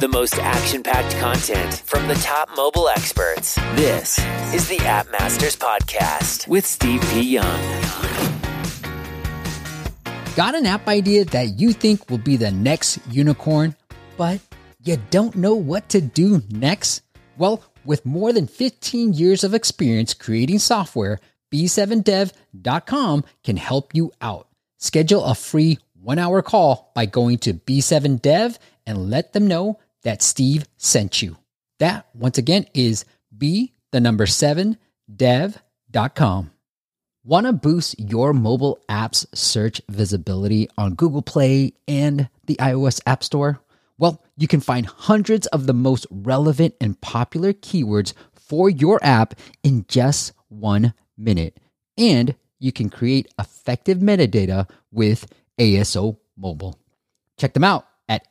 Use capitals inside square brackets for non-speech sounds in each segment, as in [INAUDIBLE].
The most action packed content from the top mobile experts. This is the App Masters Podcast with Steve P. Young. Got an app idea that you think will be the next unicorn, but you don't know what to do next? Well, with more than 15 years of experience creating software, B7dev.com can help you out. Schedule a free one hour call by going to B7dev and let them know that Steve sent you. That, once again, is B, the number seven, dev.com. Want to boost your mobile app's search visibility on Google Play and the iOS App Store? Well, you can find hundreds of the most relevant and popular keywords for your app in just one minute. And you can create effective metadata with ASO Mobile. Check them out at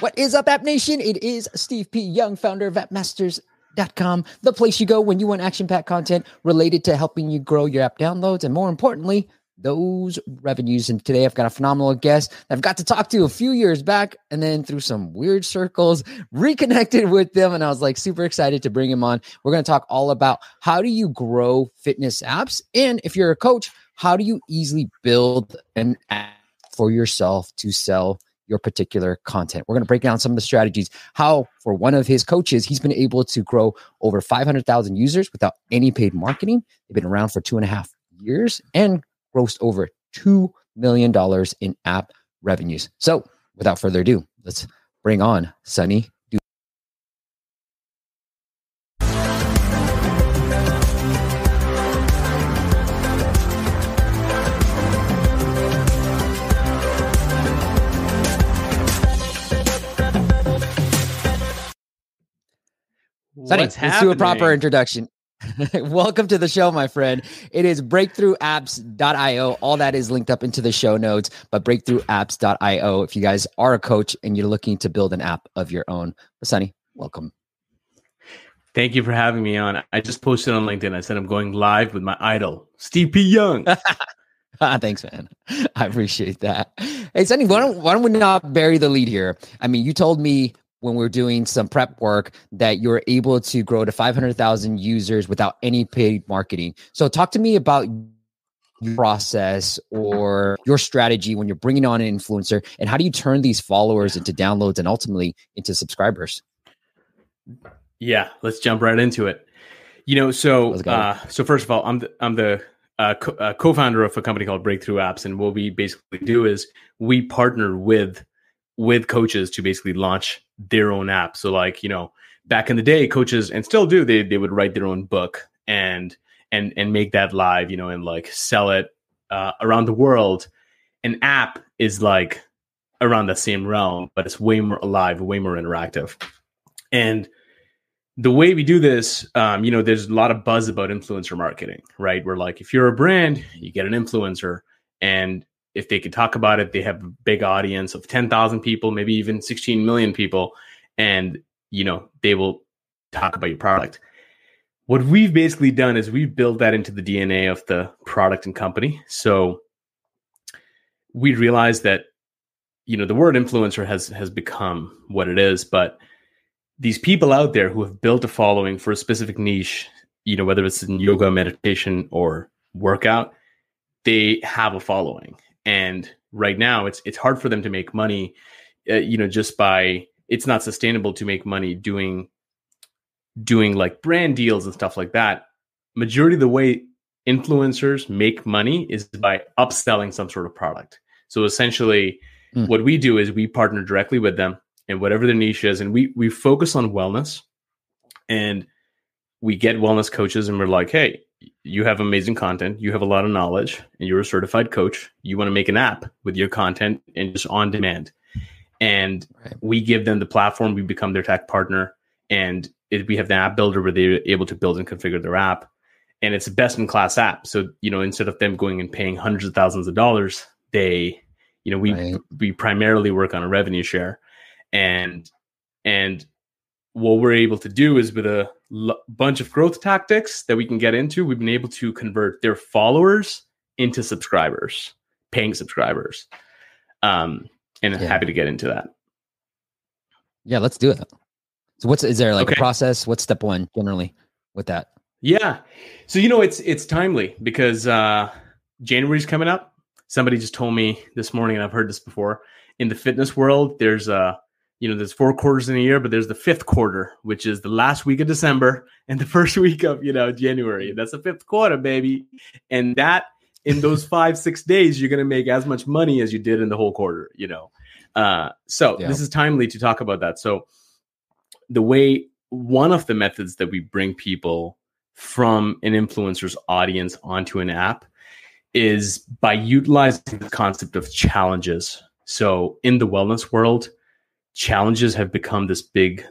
What is up, App Nation? It is Steve P. Young, founder of AppMasters.com, the place you go when you want action packed content related to helping you grow your app downloads and, more importantly, those revenues. And today I've got a phenomenal guest I've got to talk to a few years back and then through some weird circles [LAUGHS] reconnected with them. And I was like super excited to bring him on. We're going to talk all about how do you grow fitness apps? And if you're a coach, how do you easily build an app for yourself to sell your particular content. We're going to break down some of the strategies. How, for one of his coaches, he's been able to grow over 500,000 users without any paid marketing. They've been around for two and a half years and grossed over $2 million in app revenues. So, without further ado, let's bring on Sunny Sunny, let's do a proper introduction. [LAUGHS] Welcome to the show, my friend. It is breakthroughapps.io. All that is linked up into the show notes, but breakthroughapps.io if you guys are a coach and you're looking to build an app of your own. But Sunny, welcome. Thank you for having me on. I just posted on LinkedIn. I said I'm going live with my idol, Steve P. Young. [LAUGHS] Ah, Thanks, man. I appreciate that. Hey, Sunny, why don't, why don't we not bury the lead here? I mean, you told me when we are doing some prep work that you're able to grow to 500,000 users without any paid marketing. So talk to me about your process or your strategy when you're bringing on an influencer and how do you turn these followers into downloads and ultimately into subscribers? yeah, let's jump right into it. You know, so uh, so first of all, I'm the, I'm the uh, co- uh, co-founder of a company called Breakthrough Apps, and what we basically do is we partner with with coaches to basically launch their own app. So like, you know, back in the day, coaches and still do, they they would write their own book and and and make that live, you know, and like sell it uh, around the world. An app is like around the same realm, but it's way more alive, way more interactive. And the way we do this, um, you know, there's a lot of buzz about influencer marketing, right? Where like if you're a brand, you get an influencer, and if they can talk about it, they have a big audience of 10,000 people, maybe even 16 million people, and you know, they will talk about your product. What we've basically done is we've built that into the DNA of the product and company. So we realized that you know the word influencer has has become what it is, but these people out there who have built a following for a specific niche, you know, whether it's in yoga, meditation, or workout, they have a following. And right now, it's it's hard for them to make money, uh, you know, just by it's not sustainable to make money doing doing like brand deals and stuff like that. Majority of the way influencers make money is by upselling some sort of product. So essentially, Mm. what we do is we partner directly with them and whatever their niche is, and we we focus on wellness, and we get wellness coaches, and we're like, hey, you have amazing content, you have a lot of knowledge, and you're a certified coach. You want to make an app with your content and just on demand, and Right. we give them the platform. We become their tech partner, and it, we have the app builder where they're able to build and configure their app, and it's a best in class app. So you know, instead of them going and paying hundreds of thousands of dollars, they you know we Right. we primarily work on a revenue share and and what we're able to do is with a l- bunch of growth tactics that we can get into we've been able to convert their followers into subscribers paying subscribers Um, and Yeah. happy to get into that. Yeah, let's do it. So what's is there like Okay. a process? What's step one generally with that? Yeah. So you know it's it's timely because uh January's coming up. Somebody just told me this morning, and I've heard this before. In the fitness world, there's uh you know, there's four quarters in a year, but there's the fifth quarter, which is the last week of December [LAUGHS] and the first week of, you know, January. That's the fifth quarter, baby. And that in those [LAUGHS] five, six days, you're gonna make as much money as you did in the whole quarter, you know. Uh so Yeah. this is timely to talk about that. So the way one of the methods that we bring people from an influencer's audience onto an app is by utilizing the concept of challenges. So in the wellness world, challenges have become this big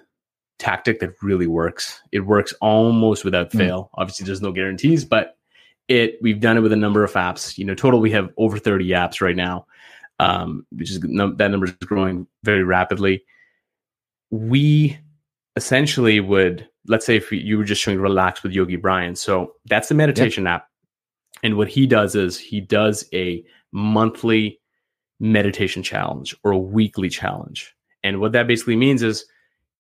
tactic that really works. It works almost without Hmm. fail. Obviously there's no guarantees, but it we've done it with a number of apps. You know, total we have over 30 apps right now. Um, which is num- that number is growing very rapidly. We essentially would let's say if you were just showing relax with yogi brian so that's the meditation app and what he does is he does a monthly meditation challenge or a weekly challenge and what that basically means is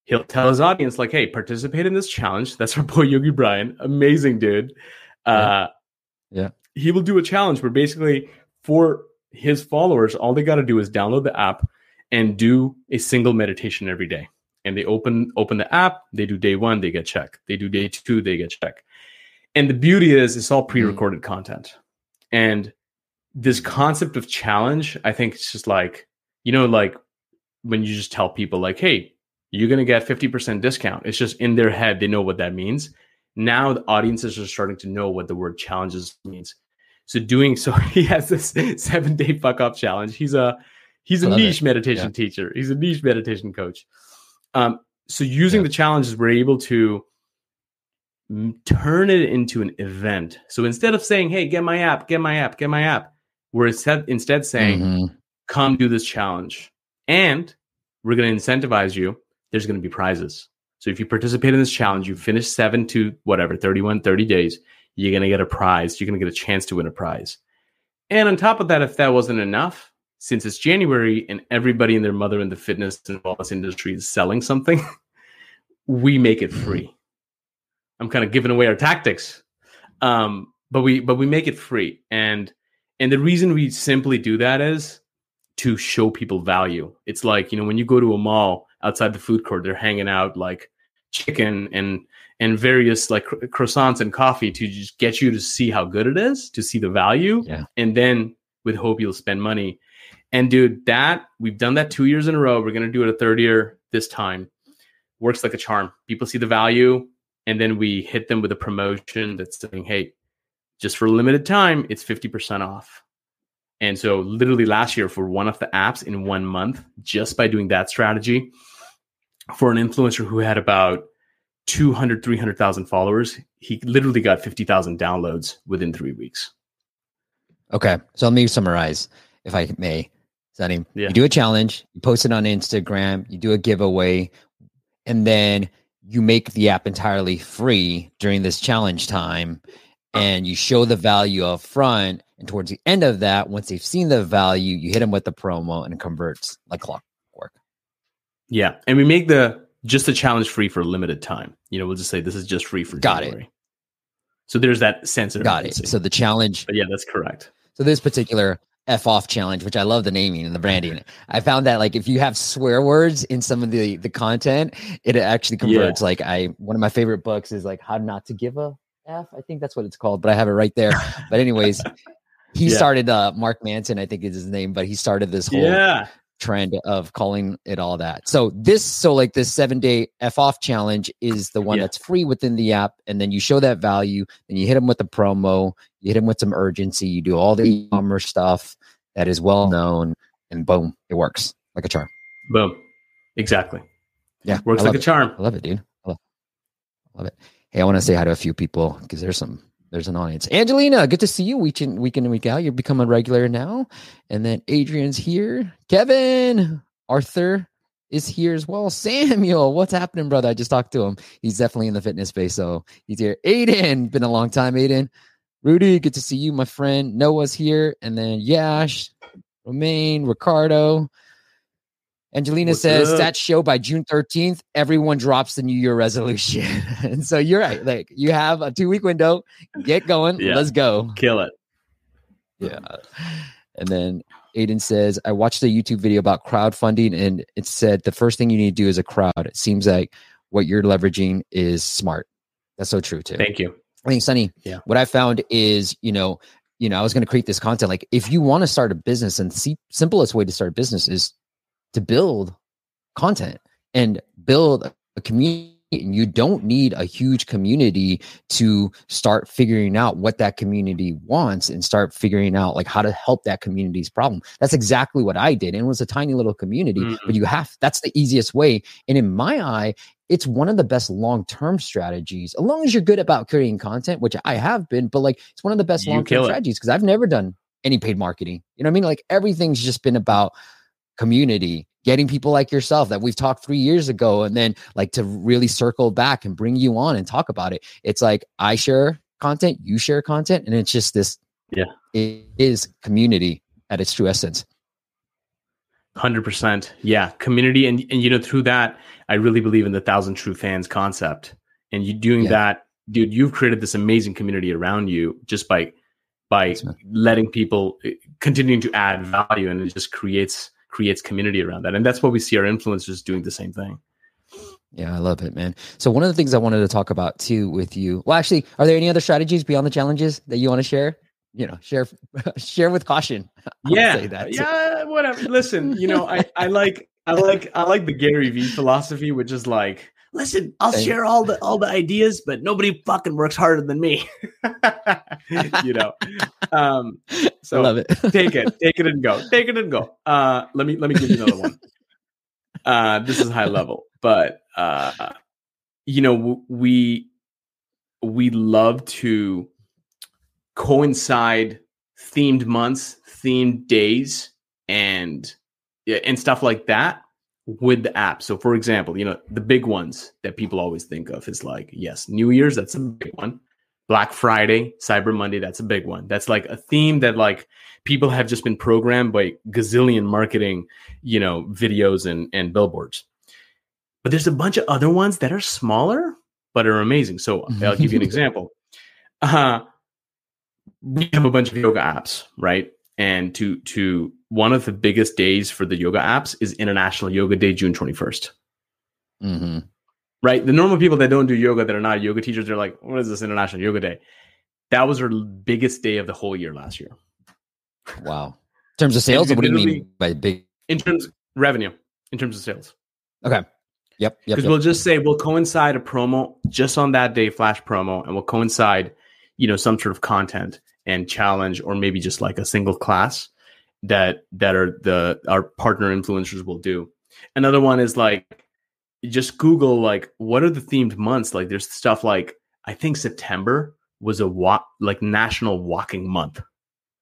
he'll tell his audience like hey participate in this challenge. That's our boy yogi brian. Amazing dude. Uh Yeah. he will do a challenge where basically for his followers all they got to do is download the app and do a single meditation every day. And they open open the app they do day one they get check. They do day two they get check. And the beauty is it's all pre-recorded content. And this concept of challenge i think it's just like you know like when you just tell people like hey you're going to get 50% discount it's just in their head they know what that means now the audiences are starting to know what the word challenges means so doing [LAUGHS] so he has this seven day fuck up challenge he's a he's a Love it. niche meditation Yeah. teacher he's a niche meditation coach um, so using Yeah. the challenges, we're able to turn it into an event. So instead of saying, "Hey, get my app, get my app, get my app," we're instead instead saying, Mhm. "Come do this challenge," and we're going to incentivize you. There's going to be prizes. So if you participate in this challenge, you finish seven to whatever 31, 30 days, you're going to get a prize. You're going to get a chance to win a prize. And on top of that, if that wasn't enough, since it's January and everybody and their mother in the fitness and wellness industry is selling something, [LAUGHS] we make it free. I'm kind of giving away our tactics, um, but we but we make it free, and and the reason we simply do that is to show people value. It's like you know when you go to a mall outside the food court, they're hanging out like chicken and and various like cro- croissants and coffee to just get you to see how good it is, to see the value, Yeah. and then with hope you'll spend money. And dude, that we've done that two years in a row. We're gonna do it a third year this time. Works like a charm. People see the value, and then we hit them with a promotion that's saying, "Hey, just for a limited time, it's fifty percent off." And so, literally last year, for one of the apps in one month, just by doing that strategy, for an influencer who had about 200, 300,000 followers, he literally got 50,000 downloads within three weeks. Okay. So let me summarize, if I may. Sonny, Yeah. you do a challenge, you post it on Instagram, you do a giveaway, and then you make the app entirely free during this challenge time. Uh. And you show the value up front. And towards the end of that, once they've seen the value, you hit them with the promo and it converts like clockwork. Yeah. And we make the just the challenge free for a limited time. You know, we'll just say this is just free for Got it. So there's that sense of Got it. So the challenge but yeah, that's correct. So this particular F off challenge, which I love the naming and the branding. [LAUGHS] I found that like if you have swear words in some of the the content, it actually Yeah. converts. Like I one of my favorite books is like How Not to Give a F. I think that's what it's called, but I have it right there. But anyways, he Yeah. started uh Mark Manson, I think is his name, but he started this whole Yeah. trend of calling it all that. So this, so like this seven day F off challenge is the one Yeah. that's free within the app, and then you show that value, and you hit them with the promo, you hit them with some urgency, you do all the e-commerce stuff that is well known, and boom, it works like a charm. Boom. Exactly. Yeah, Works like love a it. charm. I love it, dude. I love, I love it. Hey, I want to say hi to a few people because there's some there's an audience. Angelina, good to see you week in week in and week out. You're becoming a regular now. And then Adrian's here. Kevin, Arthur is here as well. Samuel, what's happening, brother? I just talked to him. He's definitely in the fitness space, so he's here. Aiden, been a long time, Aiden. Rudy, good to see you, my friend. Noah's here, and then Yash, Romaine, Ricardo. Angelina What's says up? that show by June 13th, everyone drops the New Year resolution. [LAUGHS] and so you're right. Like you have a two week window. Get going. Yeah. Let's go. Kill it. Yeah. And then Aiden says, I watched a YouTube video about crowdfunding and it said the first thing you need to do is a crowd. It seems like what you're leveraging is smart. That's so true too. Thank you. I think Sunny, Yeah. what I found is, you know, you know, I was going to create this content. Like if you want to start a business and the simplest way to start a business is to build content and build a community. And you don't need a huge community to start figuring out what that community wants and start figuring out like how to help that community's problem. That's exactly what I did. And it was a tiny little community, Mhm. but you have that's the easiest way. And in my eye, it's one of the best long-term strategies. As long as you're good about creating content, which I have been, but like it's one of the best You long-term strategies because I've never done any paid marketing. You know what I mean? Like everything's just been about community, getting people like yourself that we've talked three years ago, and then like to really circle back and bring you on and talk about it. It's like I share content, you share content, and it's just this. Yeah. it is community at its true essence. Hundred percent, yeah. Community, and and you know through that, I really believe in the thousand true fans concept. And you doing Yeah. that, dude, you've created this amazing community around you just by by letting people eh, continuing to add value, and it just creates creates community around that. And that's what we see our influencers doing the same thing. Yeah, I love it, man. So one of the things I wanted to talk about too with you. Well, actually, are there any other strategies beyond the challenges that you want to share? You know, share [LAUGHS] share with caution. [LAUGHS] I would yeah, say that yeah, whatever. Listen, you know, I I like I like I like the Gary Vee philosophy, which is like, listen, I'll share all the all the ideas, but nobody fucking works harder than me. [LAUGHS] you know, um, [LAUGHS] I so love it. [LAUGHS] take it, take it and go, take it and go. Uh, let me let me give you another one. Uh, this is high level, but uh, you know, we we love to coincide themed months, themed days, and and stuff like that with the app. So, for example, you know, the big ones that people always think of is like, yes, New Year's, that's a big one. Black Friday, Cyber Monday, that's a big one. That's like a theme that like people have just been programmed by gazillion marketing, you know, videos and and billboards. But there's a bunch of other ones that are smaller but are amazing. So [LAUGHS] I'll give you an example. Uh, we have a bunch of yoga apps, right? And to to one of the biggest days for the yoga apps is International Yoga Day, June 21st. hmm Right? The normal people that don't do yoga that are not yoga teachers, they're like, what is this International Yoga Day? That was our biggest day of the whole year last year. Wow. In terms of sales, what do you mean by big? In terms of revenue, in terms of sales. Okay. Yep. Yep. because yep. we'll just say we'll coincide a promo just on that day flash promo and we'll coincide you know some sort of content and challenge or maybe just like a single class that that are the our partner influencers will do. Another one is like just google like what are the themed months? Like there's stuff like i think september was a walk like national walking month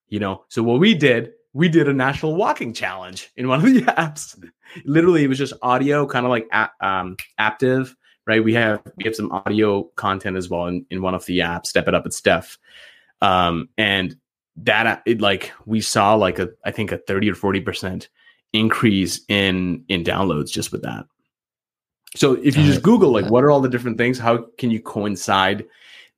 you know? So what we did we did a national walking challenge in one of the [LAUGHS] apps. Literally it was just audio kind of like um active right? We have we have some audio content as well in, in one of the apps step it up at steph. Um and that uh, it like we saw like a i think a 30 or 40 percent increase in in downloads just with that. So if you just google like what are all the different things how can you coincide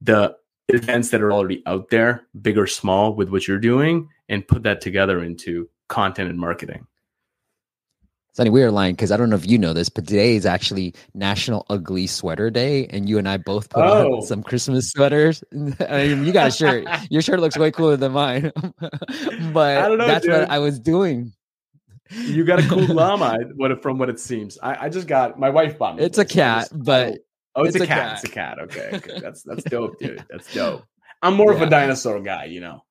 the events that are already out there big or small with what you're doing and put that together into content and marketing Sonny, we are lying because I don't know if you know this, but today is actually National Ugly Sweater Day, and you and I both put Oh. on some Christmas sweaters. [LAUGHS] I mean, you got a shirt. [LAUGHS] Your shirt looks way cooler than mine, [LAUGHS] but I don't know, that's dude. what I was doing. You got a cool llama, what from what it seems. I, I just got my wife bought me. It's a cat, just- but oh, it's, it's a, cat. cat. It's a cat. Okay, okay, that's that's dope, dude. That's dope. I'm more of a dinosaur guy, you know.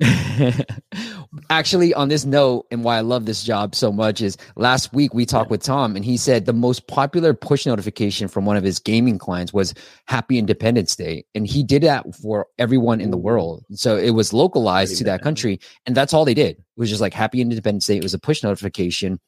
[LAUGHS] Actually, on this note, and why I love this job so much is last week we talked with Tom, and he said the most popular push notification from one of his gaming clients was Happy Independence Day. And he did that for everyone in the world. So it was localized to that country, and that's all they did. It was just like Happy Independence Day. It was a push notification.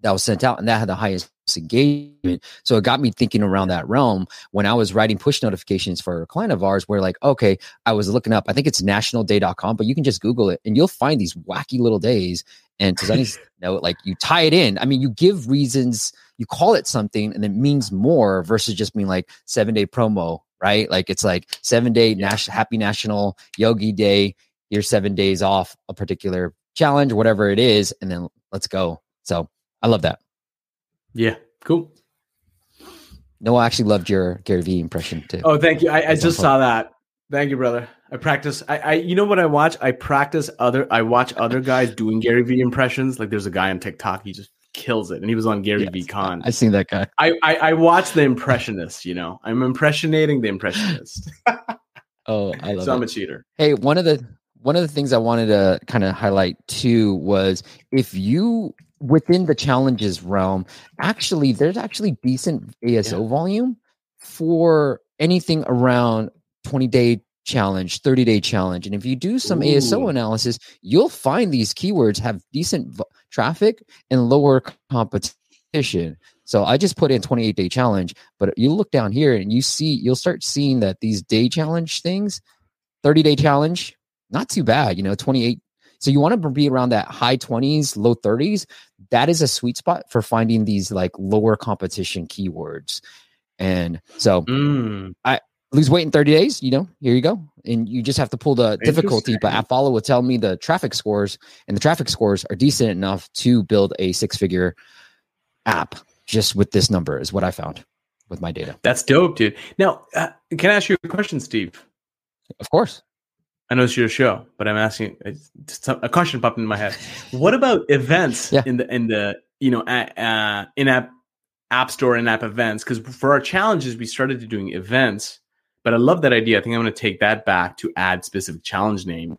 That was sent out and that had the highest engagement. So it got me thinking around that realm when I was writing push notifications for a client of ours where like, okay, I was looking up, I think it's nationalday.com, but you can just Google it and you'll find these wacky little days. And because to Sunny's [LAUGHS] note, like you tie it in. I mean, you give reasons, you call it something and it means more versus just being like seven day promo, right? Like it's like seven day yeah. national happy national yogi day. You're seven days off a particular challenge, whatever it is, and then let's go. So I love that. Yeah, cool. No, I actually loved your Gary Vee impression too. Oh, thank you. I, I just saw that. Thank you, brother. I practice. I, I, you know what I watch? I practice other. I watch other guys doing Gary Vee impressions. Like there's a guy on TikTok. He just kills it, and he was on Gary yes, Vee Con. I've seen that guy. I, I, I watch the impressionist. You know, I'm impressionating the impressionist. [LAUGHS] oh, I love. So it. I'm a cheater. Hey, one of the one of the things I wanted to kind of highlight too was if you within the challenges realm, actually, there's actually decent ASO yeah. volume for anything around 20 day challenge, 30 day challenge. And if you do some Ooh. ASO analysis, you'll find these keywords have decent v- traffic and lower competition. So I just put in 28 day challenge, but you look down here and you see, you'll start seeing that these day challenge things, 30 day challenge, not too bad, you know, 28 so you want to be around that high 20s, low 30s. That is a sweet spot for finding these like lower competition keywords. And so mm. I lose weight in 30 days, you know, here you go. And you just have to pull the difficulty, but AppFollow will tell me the traffic scores and the traffic scores are decent enough to build a six figure app just with this number is what I found with my data. That's dope, dude. Now, uh, can I ask you a question, Steve? Of course. I know it's your show, but I'm asking a question popped in my head. What [LAUGHS] about events yeah. in the in the you know uh, in app app store and app events? Because for our challenges, we started doing events, but I love that idea. I think I'm going to take that back to add specific challenge names.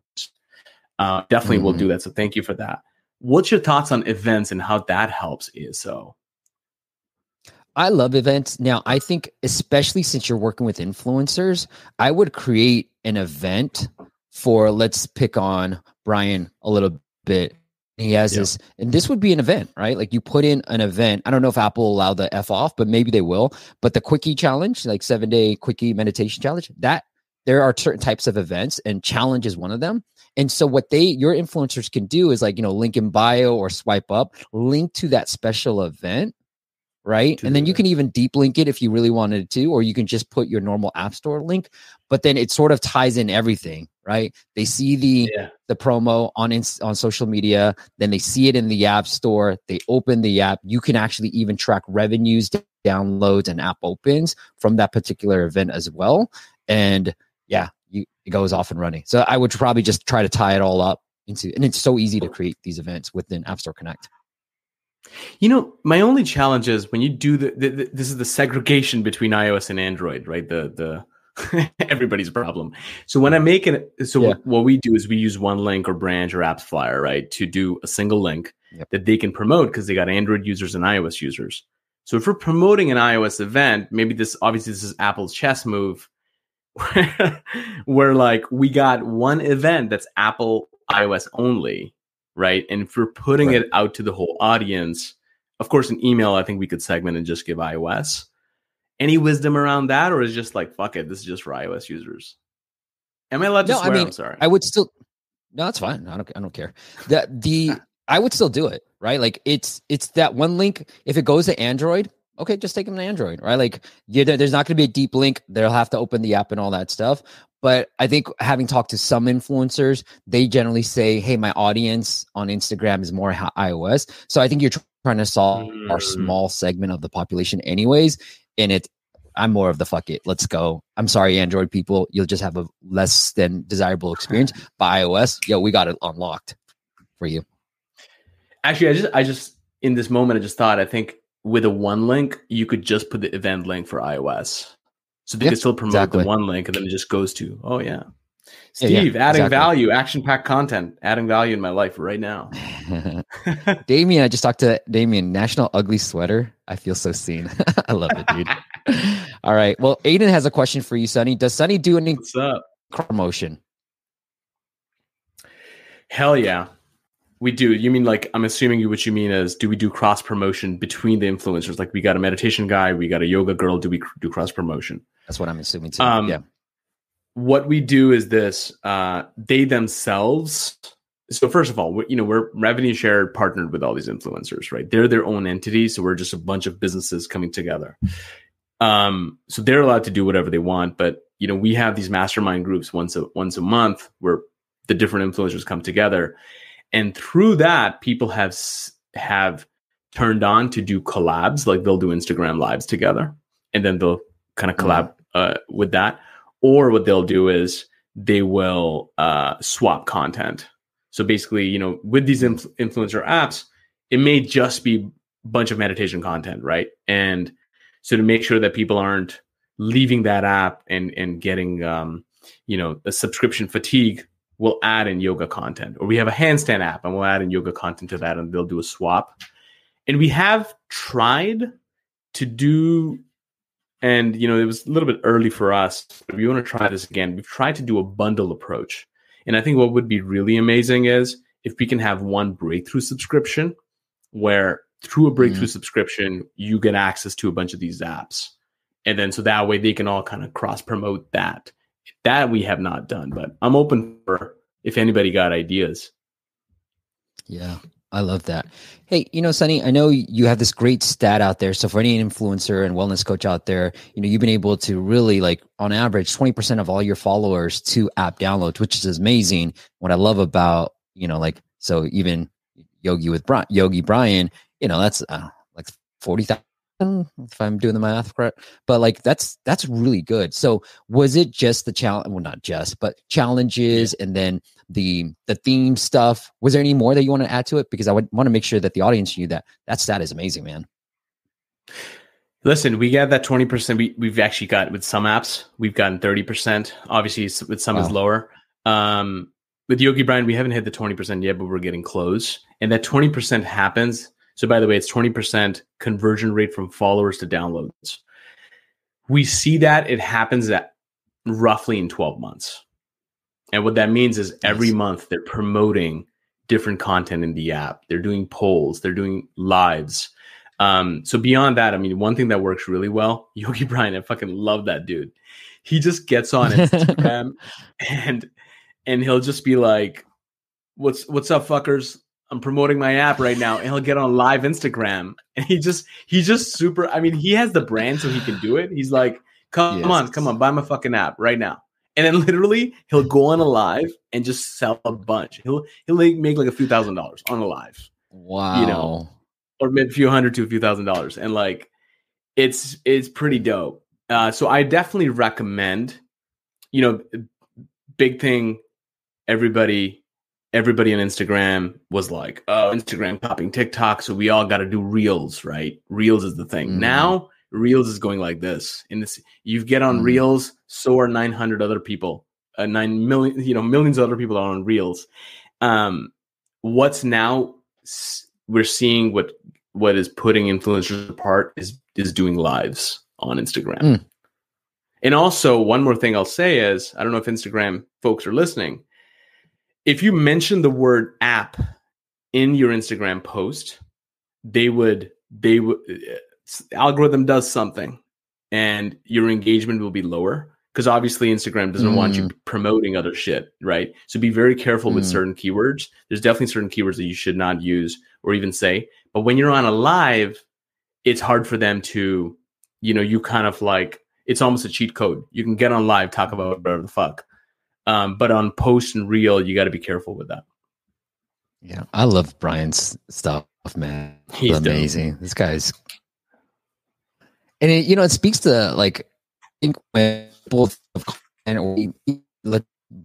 Uh, definitely, mm-hmm. we'll do mm-hmm. that. So thank you for that. What's your thoughts on events and how that helps ASO? I love events. Now, I think especially since you're working with influencers, I would create an event for let's pick on Brian a little bit. He has this, and this would be an event, right? Like you put in an event. I don't know if Apple will allow the F off, but maybe they will. But the quickie challenge, like seven day quickie meditation challenge, that there are certain types of events, and challenge is one of them. And so what they your influencers can do is like, you know, link in bio or swipe up, link to that special event right? and then you can even deep link it if you really wanted to, or you can just put your normal app store link. But then it sort of ties in everything, right? They see the yeah. the promo on on social media, then they see it in the app store. They open the app. You can actually even track revenues, downloads, and app opens from that particular event as well. And yeah, you, it goes off and running. So I would probably just try to tie it all up into, and it's so easy to create these events within App Store Connect. You know, my only challenge is when you do the, the, the this is the segregation between iOS and Android, right? The the [LAUGHS] everybody's problem. So when I make it, so yeah. what we do is we use one link or branch or AppsFlyer, right, to do a single link yep. that they can promote because they got Android users and iOS users. So if we're promoting an iOS event, maybe this obviously this is Apple's chess move, where, [LAUGHS] where like we got one event that's Apple iOS only, right? And if we're putting right. it out to the whole audience, of course, an email, I think we could segment and just give iOS. Any wisdom around that, or is just like fuck it, this is just for iOS users? Am I allowed to no, swear? I mean, I'm sorry. I would still. No, that's fine. I don't. I don't care. That the [LAUGHS] I would still do it, right? Like it's it's that one link. If it goes to Android, okay, just take them to Android, right? Like yeah, there's not going to be a deep link. They'll have to open the app and all that stuff. But I think having talked to some influencers, they generally say, "Hey, my audience on Instagram is more iOS." So I think you're trying to solve mm. our small segment of the population, anyways. And it, I'm more of the fuck it, let's go. I'm sorry, Android people, you'll just have a less than desirable experience. [LAUGHS] By iOS, yo, we got it unlocked for you. Actually, I just, I just in this moment, I just thought, I think with a one link, you could just put the event link for iOS. So they yep, can still promote exactly. the one link and then it just goes to, oh yeah. Steve, yeah, yeah, adding exactly. value, action packed content, adding value in my life right now. [LAUGHS] [LAUGHS] Damien, I just talked to Damien, National Ugly Sweater. I feel so seen. [LAUGHS] I love it, dude. All right. Well, Aiden has a question for you, Sonny. Does Sonny do any What's up? promotion? Hell yeah. We do. You mean like I'm assuming you what you mean is do we do cross promotion between the influencers? Like we got a meditation guy, we got a yoga girl. Do we do cross promotion? That's what I'm assuming too. Um, yeah. What we do is this: uh, they themselves. So first of all, you know we're revenue share partnered with all these influencers, right? They're their own entity, so we're just a bunch of businesses coming together. Um, so they're allowed to do whatever they want, but you know we have these mastermind groups once a once a month where the different influencers come together and through that people have have turned on to do collabs like they'll do instagram lives together and then they'll kind of mm-hmm. collab uh, with that. Or what they'll do is they will uh, swap content. So basically you know with these influ- influencer apps it may just be a bunch of meditation content right? And so to make sure that people aren't leaving that app and and getting um, you know a subscription fatigue we'll add in yoga content or we have a handstand app and we'll add in yoga content to that and they'll do a swap. And we have tried to do and you know it was a little bit early for us but we want to try this again. We've tried to do a bundle approach. And i think what would be really amazing is if we can have one breakthrough subscription where through a breakthrough mm-hmm. subscription you get access to a bunch of these apps. And then so that way they can all kind of cross promote that that we have not done, but I'm open for if anybody got ideas. Yeah, I love that. Hey, you know, Sunny, I know you have this great stat out there. So for any influencer and wellness coach out there, you know, you've been able to really like on average 20% of all your followers to app downloads, which is amazing. What I love about, you know, like so even Yogi with Brian, Yogi Brian, you know, that's uh, like 40,000 if I'm doing the math correct. But like that's that's really good. So was it just the challenge? Well, not just, but challenges, and then the the theme stuff. Was there any more that you want to add to it? Because I would want to make sure that the audience knew that that stat is amazing, man. Listen, we got that twenty percent. We we've actually got with some apps, we've gotten thirty percent. Obviously, with some wow. is lower. Um, with Yogi Brian, we haven't hit the twenty percent yet, but we're getting close. And that twenty percent happens so by the way, it's 20% conversion rate from followers to downloads. We see that it happens at roughly in 12 months. And what that means is every month they're promoting different content in the app. They're doing polls, they're doing lives. Um, so beyond that, I mean, one thing that works really well, [LAUGHS] Yogi Brian, I fucking love that dude. He just gets on Instagram [LAUGHS] and and he'll just be like, "What's what's up, fuckers? I'm promoting my app right now, and he'll get on live Instagram, and he just he's just super. I mean, he has the brand, so he can do it. He's like, come yes. on, come on, buy my fucking app right now. And then literally, he'll go on a live and just sell a bunch. He'll he'll make like a few thousand dollars on a live. Wow, you know, or maybe a few hundred to a few thousand dollars, and like, it's it's pretty dope. Uh, so I definitely recommend. You know, big thing. Everybody everybody on Instagram was like, oh, Instagram copying TikTok. So we all got to do reels, right? Reels is the thing. Mm-hmm. Now, reels is going like this. In this, you get on mm-hmm. reels, so are 900 other people, uh, 9 million, you know, millions of other people are on reels. Um, what's now we're seeing what what is putting influencers apart is is doing lives on Instagram. Mm. And also, one more thing I'll say is I don't know if Instagram folks are listening if you mention the word app in your Instagram post, they would they would uh, algorithm does something and your engagement will be lower because obviously Instagram doesn't mm. want you mm. promoting other shit, right? So be very careful mm. with certain keywords. There's definitely certain keywords that you should not use or even say. But when you're on a live, it's hard for them to, you know, you kind of like it's almost a cheat code. You can get on live, talk about whatever the fuck. Um, but on post and reel, you got to be careful with that. Yeah, I love Brian's stuff, man. He's amazing. Dope. This guy's, and it, you know, it speaks to like both and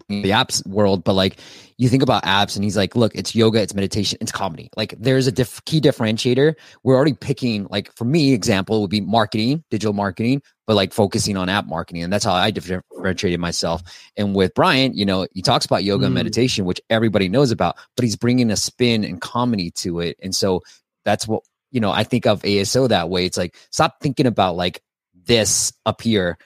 the apps world, but like you think about apps and he's like, look, it's yoga, it's meditation, it's comedy. Like there's a diff- key differentiator. We're already picking, like for me, example would be marketing, digital marketing, but like focusing on app marketing. And that's how I differentiated myself. And with Brian, you know, he talks about yoga mm. and meditation, which everybody knows about, but he's bringing a spin and comedy to it. And so that's what, you know, I think of ASO that way. It's like, stop thinking about like this up here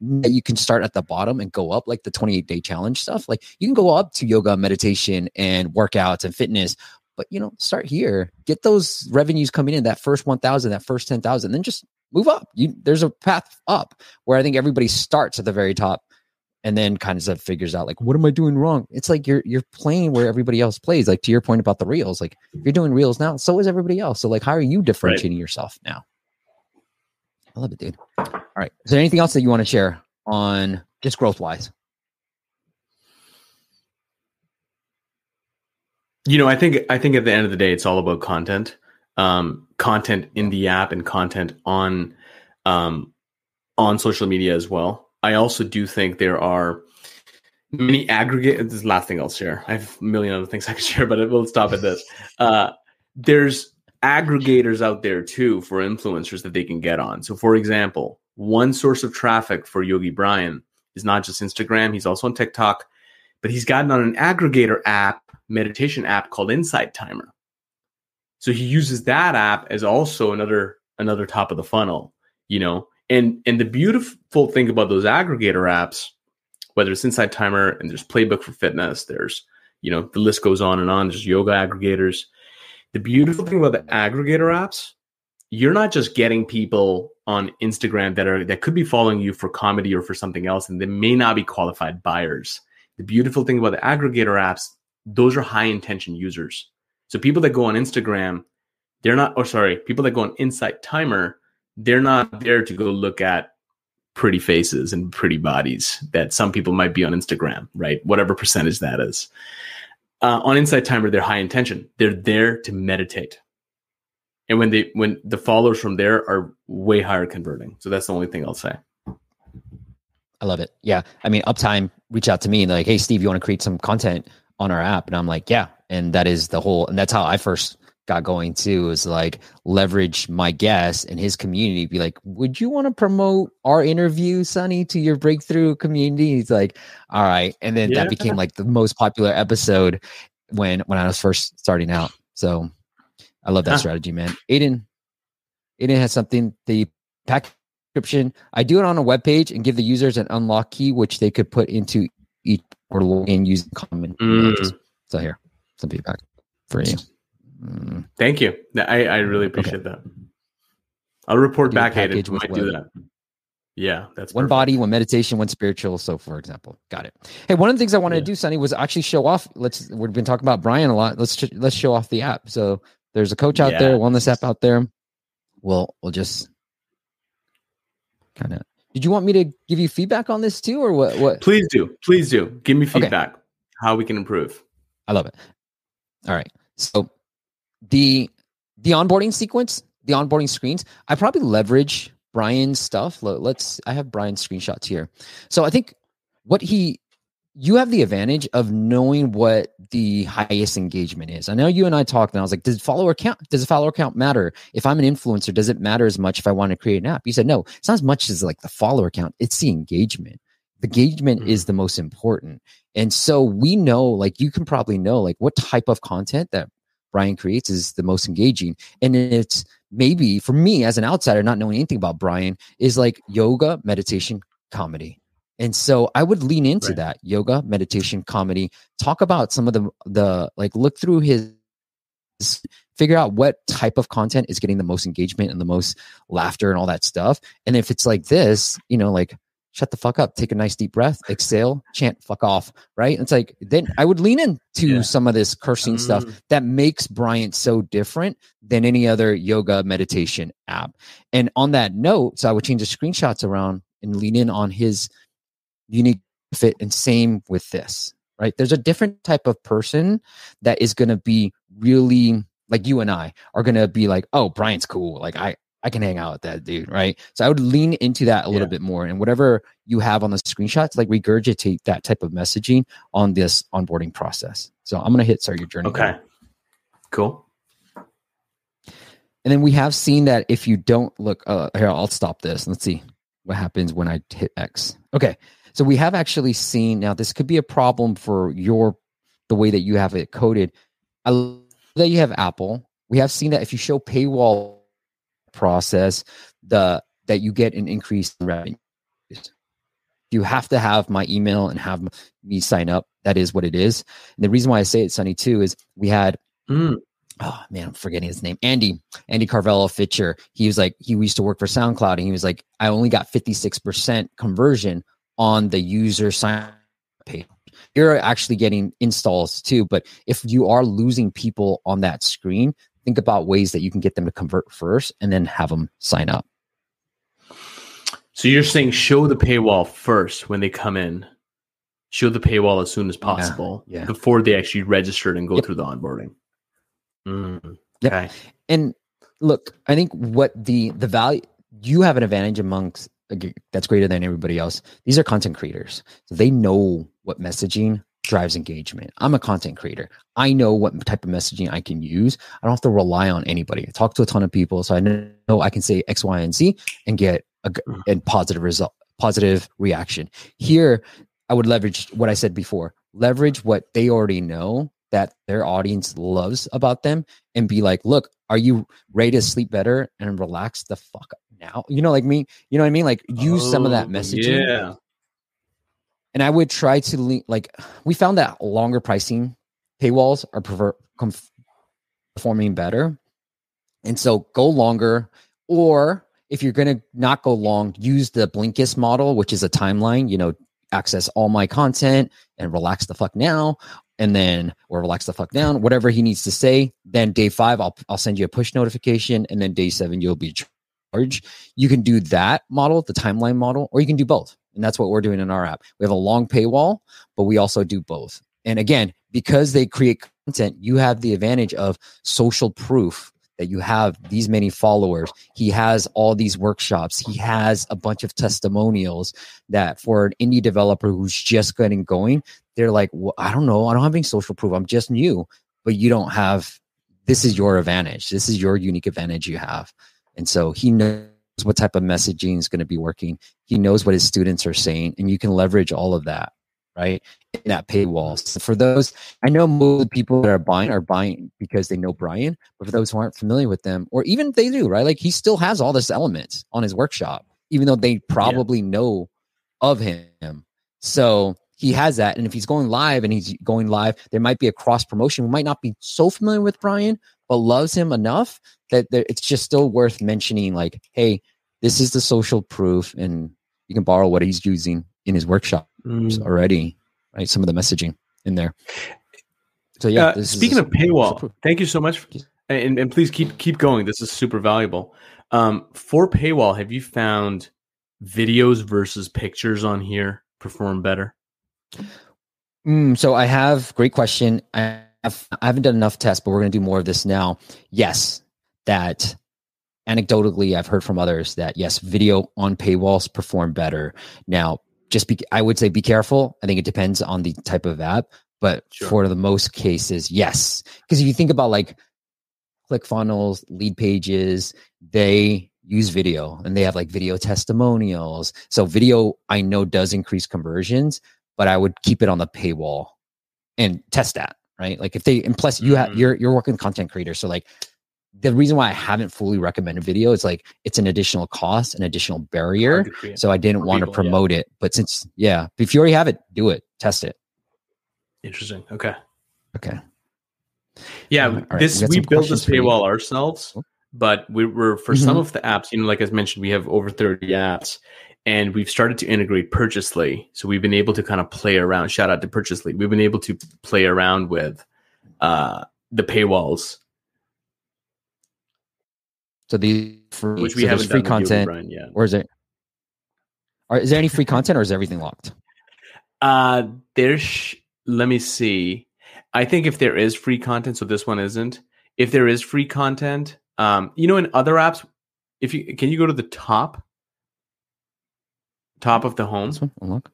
that you can start at the bottom and go up like the 28 day challenge stuff. Like you can go up to yoga, meditation, and workouts and fitness, but you know, start here, get those revenues coming in that first 1,000, that first 10,000, then just move up. You there's a path up where I think everybody starts at the very top and then kind of figures out like what am I doing wrong? It's like you're you're playing where everybody else plays. Like to your point about the reels, like if you're doing reels now, so is everybody else. So like how are you differentiating right. yourself now? I love it, dude. All right. Is there anything else that you want to share on just growth wise? You know, I think I think at the end of the day, it's all about content, um, content in the app and content on um, on social media as well. I also do think there are many aggregate. This last thing I'll share. I have a million other things I could [LAUGHS] share, but we'll stop at this. Uh, there's aggregators out there too for influencers that they can get on. So, for example, one source of traffic for Yogi Brian is not just Instagram, he's also on TikTok, but he's gotten on an aggregator app, meditation app called Insight Timer. So he uses that app as also another another top of the funnel, you know. And and the beautiful thing about those aggregator apps, whether it's Insight Timer and there's Playbook for Fitness, there's you know the list goes on and on. There's yoga aggregators. The beautiful thing about the aggregator apps, you're not just getting people on Instagram that are that could be following you for comedy or for something else, and they may not be qualified buyers. The beautiful thing about the aggregator apps, those are high intention users. So people that go on Instagram, they're not, or sorry, people that go on Insight Timer, they're not there to go look at pretty faces and pretty bodies that some people might be on Instagram, right? Whatever percentage that is uh, on Insight Timer, they're high intention. They're there to meditate, and when they when the followers from there are way higher converting. So that's the only thing I'll say. I love it. Yeah, I mean, Uptime reach out to me and like, "Hey, Steve, you want to create some content on our app?" And I'm like, "Yeah." And that is the whole, and that's how I first got going too is like leverage my guest and his community be like would you want to promote our interview sonny to your breakthrough community he's like all right and then yeah. that became like the most popular episode when when i was first starting out so i love that huh. strategy man aiden aiden has something the pack description i do it on a web page and give the users an unlock key which they could put into each or log in using common mm. so here some feedback for you. Thank you. I, I really appreciate okay. that. I'll report do back, Hayden. Might do that. Yeah, that's one perfect. body, one meditation, one spiritual. So, for example, got it. Hey, one of the things I wanted yeah. to do, Sonny, was actually show off. Let's we've been talking about Brian a lot. Let's let's show off the app. So, there's a coach out yeah. there, wellness app out there. We'll we'll just kind of. Did you want me to give you feedback on this too, or what? What? Please do. Please do. Give me feedback. Okay. How we can improve. I love it. All right. So the the onboarding sequence, the onboarding screens, I probably leverage Brian's stuff. Let's I have Brian's screenshots here. So I think what he you have the advantage of knowing what the highest engagement is. I know you and I talked, and I was like, "Does follower count? Does a follower count matter? If I'm an influencer, does it matter as much if I want to create an app?" You said, "No, it's not as much as like the follower count. It's the engagement. The engagement mm-hmm. is the most important." And so we know, like, you can probably know, like, what type of content that Brian creates is the most engaging. And it's maybe for me as an outsider, not knowing anything about Brian, is like yoga, meditation, comedy. And so I would lean into right. that yoga, meditation, comedy, talk about some of the the like look through his figure out what type of content is getting the most engagement and the most laughter and all that stuff. And if it's like this, you know, like shut the fuck up, take a nice deep breath, exhale, chant fuck off, right? It's like then I would lean into yeah. some of this cursing mm. stuff that makes Brian so different than any other yoga meditation app. And on that note, so I would change the screenshots around and lean in on his unique fit and same with this, right? There's a different type of person that is going to be really like you and I are going to be like, "Oh, Brian's cool." Like I I can hang out with that dude, right? So I would lean into that a little yeah. bit more. And whatever you have on the screenshots, like regurgitate that type of messaging on this onboarding process. So I'm going to hit start your journey. Okay. Cool. And then we have seen that if you don't look, uh, here, I'll stop this. Let's see what happens when I hit X. Okay. So we have actually seen now this could be a problem for your, the way that you have it coded. I love that you have Apple. We have seen that if you show paywall process the that you get an increase in revenue you have to have my email and have me sign up. That is what it is. And the reason why I say it, Sunny, too, is we had Mm. oh man, I'm forgetting his name. Andy, Andy Carvello Phiture. He was like, he used to work for SoundCloud and he was like, I only got 56% conversion on the user sign page. You're actually getting installs too. But if you are losing people on that screen, think about ways that you can get them to convert first and then have them sign up. So you're saying show the paywall first when they come in. Show the paywall as soon as possible yeah. before they actually register and go Yep. through the onboarding. Mm, Yep. Okay. and look i think what the the value you have an advantage amongst that's greater than everybody else these are content creators so they know what messaging drives engagement i'm a content creator i know what type of messaging i can use i don't have to rely on anybody i talk to a ton of people so i know i can say x y and z and get a Mm. and positive result positive reaction here i would leverage what i said before leverage what they already know that their audience loves about them and be like, look, are you ready to sleep better and relax the fuck up now? You know, like me, you know what I mean? Like use some of that Oh, messaging. Yeah. And I would try to le- like we found that longer pricing paywalls are prefer- performing better. And so go longer or if you're going to not go long, use the Blinkist model, which is a timeline, you know, access all my content and relax the fuck now and then or relax the fuck down whatever he needs to say. Then day 5 I'll I'll send you a push notification and then day 7 you'll be charged. You can do that model the timeline model or you can do both and that's what we're doing in our app. We have a long paywall but we also do both. And again because they create content you have the advantage of social proof that you have these many followers. He has all these workshops. He has a bunch of testimonials that for an indie developer who's just getting going they're like well, i don't know. I don't have any social proof. I'm just new. But you don't have this is your advantage. This is your unique advantage you have. And so he knows what type of messaging is going to be working. He knows what his students are saying and you can leverage all of that right in that paywall. So for those i know most people that are buying are buying because they know brian but for those who aren't familiar with them or even if they do right like he still has all this elements on his workshop even though they probably know of him. So he has that and if he's going live and he's going live there might be a cross promotion who might not be so familiar with brian but loves him enough that it's just still worth mentioning like hey this is the social proof and you can borrow what he's using in his workshop Mm. already, right? Some of the messaging in there. So yeah. Uh, this speaking of paywall, thank you so much, and, and please keep keep going. This is super valuable. Um, for paywall, have you found videos versus pictures on here perform better? Mm, so I have great question. I have I haven't done enough tests, but we're going to do more of this now. Yes, that anecdotally I've heard from others that yes, video on paywalls perform better. Now, just be I would say be careful. I think it depends on the type of app, but Sure. for the most cases, yes. Because if you think about like ClickFunnels, Leadpages, they use video and they have like video testimonials. So video I know does increase conversions, but I would keep it on the paywall and test that, right? Like if they and plus you have Mhm. you're you're working with content creators. So like the reason why I haven't fully recommended video is like it's an additional cost, an additional barrier. To. So I didn't want to people, yeah. promote it. But since yeah, if you already have it, do it. Test it. Interesting. Okay. Okay. Yeah, All right, this we we some built this paywall ourselves, but we were for some Mhm. of the apps. You know, like I mentioned, we have over thirty apps, and we've started to integrate Purchasely. So we've been able to kind of play around. Shout out to Purchasely. We've been able to play around with uh, the paywalls, So the free, which we so haven't free done with you, content, Brian, yet. or is it? Or is there any free content, or is everything locked? [LAUGHS] Uh, there's. Let me see. I think if there is free content, so this one isn't. If there is free content, um, you know, in other apps, if you can you go to the top, top of the home. This one unlock.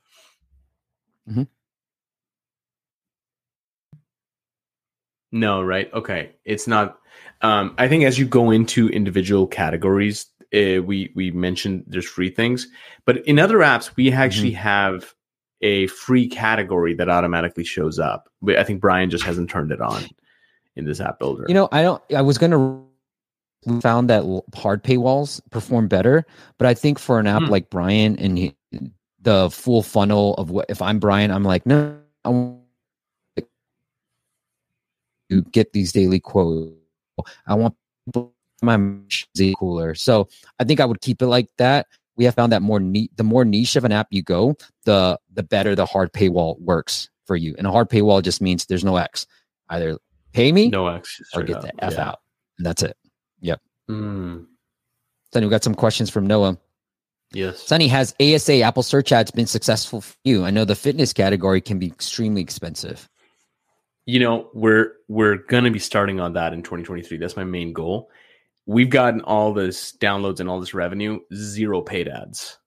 No, right? Okay, it's not. Um, I think as you go into individual categories, uh, we we mentioned there's free things, but in other apps we actually have a free category that automatically shows up. I think Brian just hasn't turned it on in this app builder. You know, I don't. I was gonna. We found that hard paywalls perform better, but I think for an app Hmm. like Brian and he, the full funnel of what if I'm Brian, I'm like, no, I want to get these daily quotes. I want my cooler. So I think I would keep it like that. We have found that more neat, the more niche of an app you go, the the better the hard paywall works for you. And a hard paywall just means there's no X. Either pay me, no X, or get the F yeah. out. And that's it. Yep. Mm, Then we got some questions from Noah. yes. Sunny, has ASA Apple Search Ads been successful for you? I know the fitness category can be extremely expensive. you know we're we're gonna be starting on that in 2023 that's my main goal we've gotten all this downloads and all this revenue zero paid ads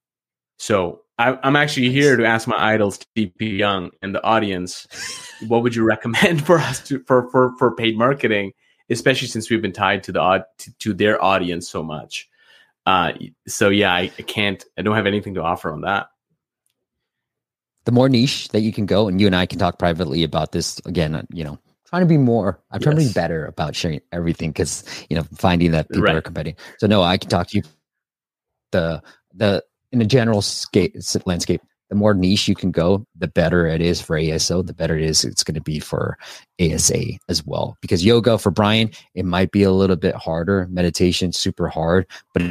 so I, i'm actually here to ask my idols dp young and the audience what would you recommend [LAUGHS] for us to for for, for paid marketing especially since we've been tied to the odd to, to their audience so much uh so yeah I, I can't i don't have anything to offer on that The more niche that you can go, and you and I can talk privately about this again, uh, you know, trying to be more, I'm trying to be better about sharing everything because, you know, finding that people Right. are competing. So, no, I can talk to you the, the, in a general scape, landscape, the more niche you can go, the better it is for ASO, the better it is it's going to be for ASA as well. Because yoga for Brian, it might be a little bit harder. Meditation, super hard. But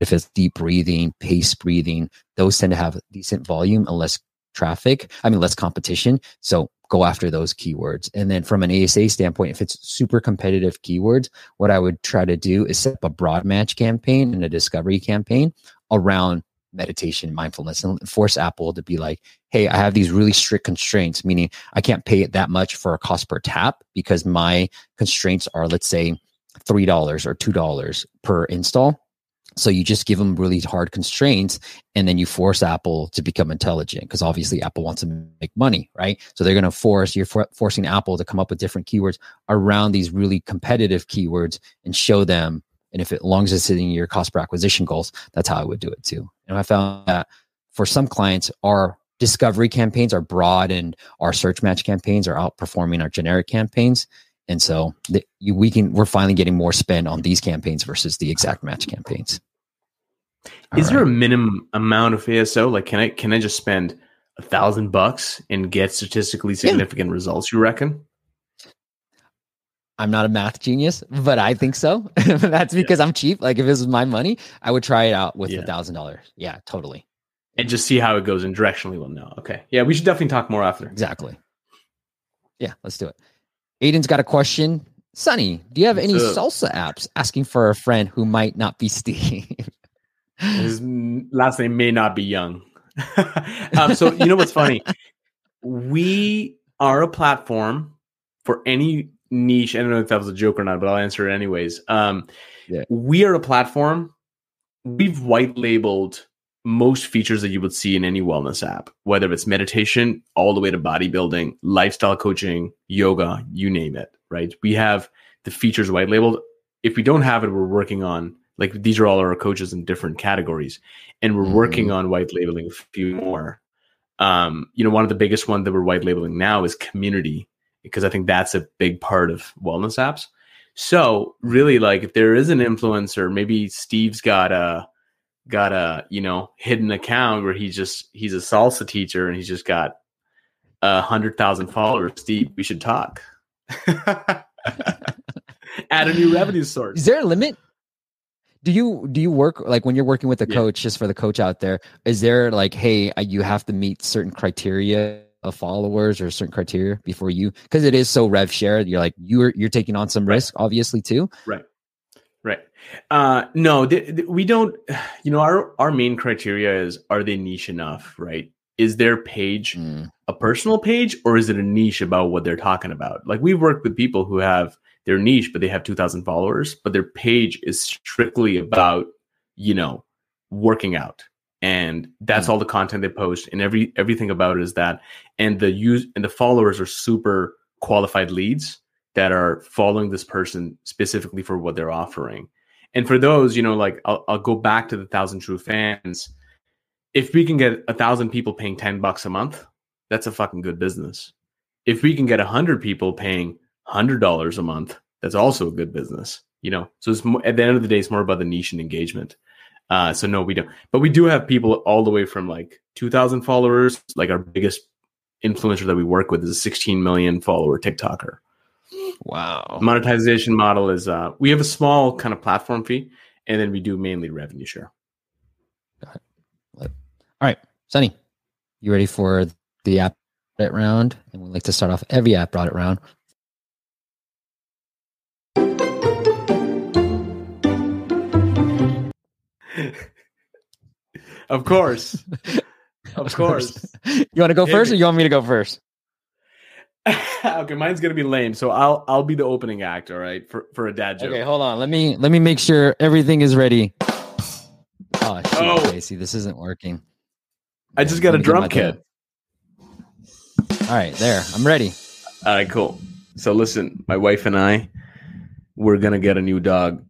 if it's deep breathing, pace breathing, those tend to have decent volume and less traffic. I mean, less competition. So go after those keywords. And then from an ASA standpoint, if it's super competitive keywords, what I would try to do is set up a broad match campaign and a discovery campaign around meditation, mindfulness, and force Apple to be like, hey, I have these really strict constraints, meaning I can't pay it that much for a cost per tap because my constraints are, let's say, $3 or $2 per install. So you just give them really hard constraints and then you force Apple to become intelligent because obviously Apple wants to make money, right? So they're going to force, you're for, forcing Apple to come up with different keywords around these really competitive keywords and show them. And if it as long as it's hitting your cost per acquisition goals, that's how I would do it too. And I found that for some clients, our discovery campaigns are broad and our search match campaigns are outperforming our generic campaigns. And so the, you, we can, we're finally getting more spend on these campaigns versus the exact match campaigns. Is there a minimum amount of ASO? Like, can I can I just spend a thousand bucks and get statistically significant results? You reckon? I'm not a math genius, but I think so. [LAUGHS] That's because I'm cheap. Like if this was my money, I would try it out with a thousand dollars. Yeah, totally. And just see how it goes and directionally we'll know. Okay. Yeah, we should definitely talk more after. Exactly. Yeah, let's do it. Aiden's got a question. Sonny, do you have any up? salsa apps asking for a friend who might not be [LAUGHS] Steve? His last name may not be Young. [LAUGHS] um, so you know what's funny? We are a platform for any niche. I don't know if that was a joke or not, but I'll answer it anyways. Um, Yeah. We are a platform. We've white labeled most features that you would see in any wellness app, whether it's meditation, all the way to bodybuilding, lifestyle coaching, yoga, you name it. Right? We have the features white labeled. If we don't have it, we're working on like these are all our coaches in different categories, and we're working on white labeling a few more. Um, you know, one of the biggest ones that we're white labeling now is community because I think that's a big part of wellness apps. So really, like if there is an influencer, maybe Steve's got a got a you know hidden account where he's just he's a salsa teacher and he's just got a hundred thousand followers. Steve, we should talk. [LAUGHS] Add a new revenue source. Is there a limit? Do you do you work like when you're working with a Yeah. coach? Just for the coach out there, is there like, hey, uh, you have to meet certain criteria of followers or a certain criteria before you? Because it is so rev share. You're like you're you're taking on some Right. risk, obviously too. Right. Right. Uh, no, th- th- we don't. You know, our our main criteria is: are they niche enough? Right? Is their page Mm, a personal page, or is it a niche about what they're talking about? Like we've worked with people who have their niche, but they have two thousand followers, but their page is strictly about you know working out, and that's Mm. all the content they post, and every everything about it is that, and the use and the followers are super qualified leads that are following this person specifically for what they're offering. And for those, you know, like I'll, I'll go back to the thousand true fans. If we can get a thousand people paying 10 bucks a month, that's a fucking good business. If we can get a hundred people paying hundred dollars a month, that's also a good business. You know, so it's more, at the end of the day, it's more about the niche and engagement. Uh, so no, we don't, but we do have people all the way from like 2,000 followers. Like our biggest influencer that we work with is a 16 million follower TikToker. Wow. Monetization model is uh, we have a small kind of platform fee, and then we do mainly revenue share. Got it. All right, Sunny, you ready for the app audit round? And we like to start off every app audit round. Of course. [LAUGHS] Of course. you want to go first, or you want me to go first? [LAUGHS] okay, mine's gonna be lame. So I'll I'll be the opening act, all right, for, for a dad joke. Okay, hold on. Let me let me make sure everything is ready. Oh, shoot, Oh. see, this isn't working. I just got a me get my drum kit. All right, there. I'm ready. All right, cool. So listen, my wife and I, we're gonna get a new dog,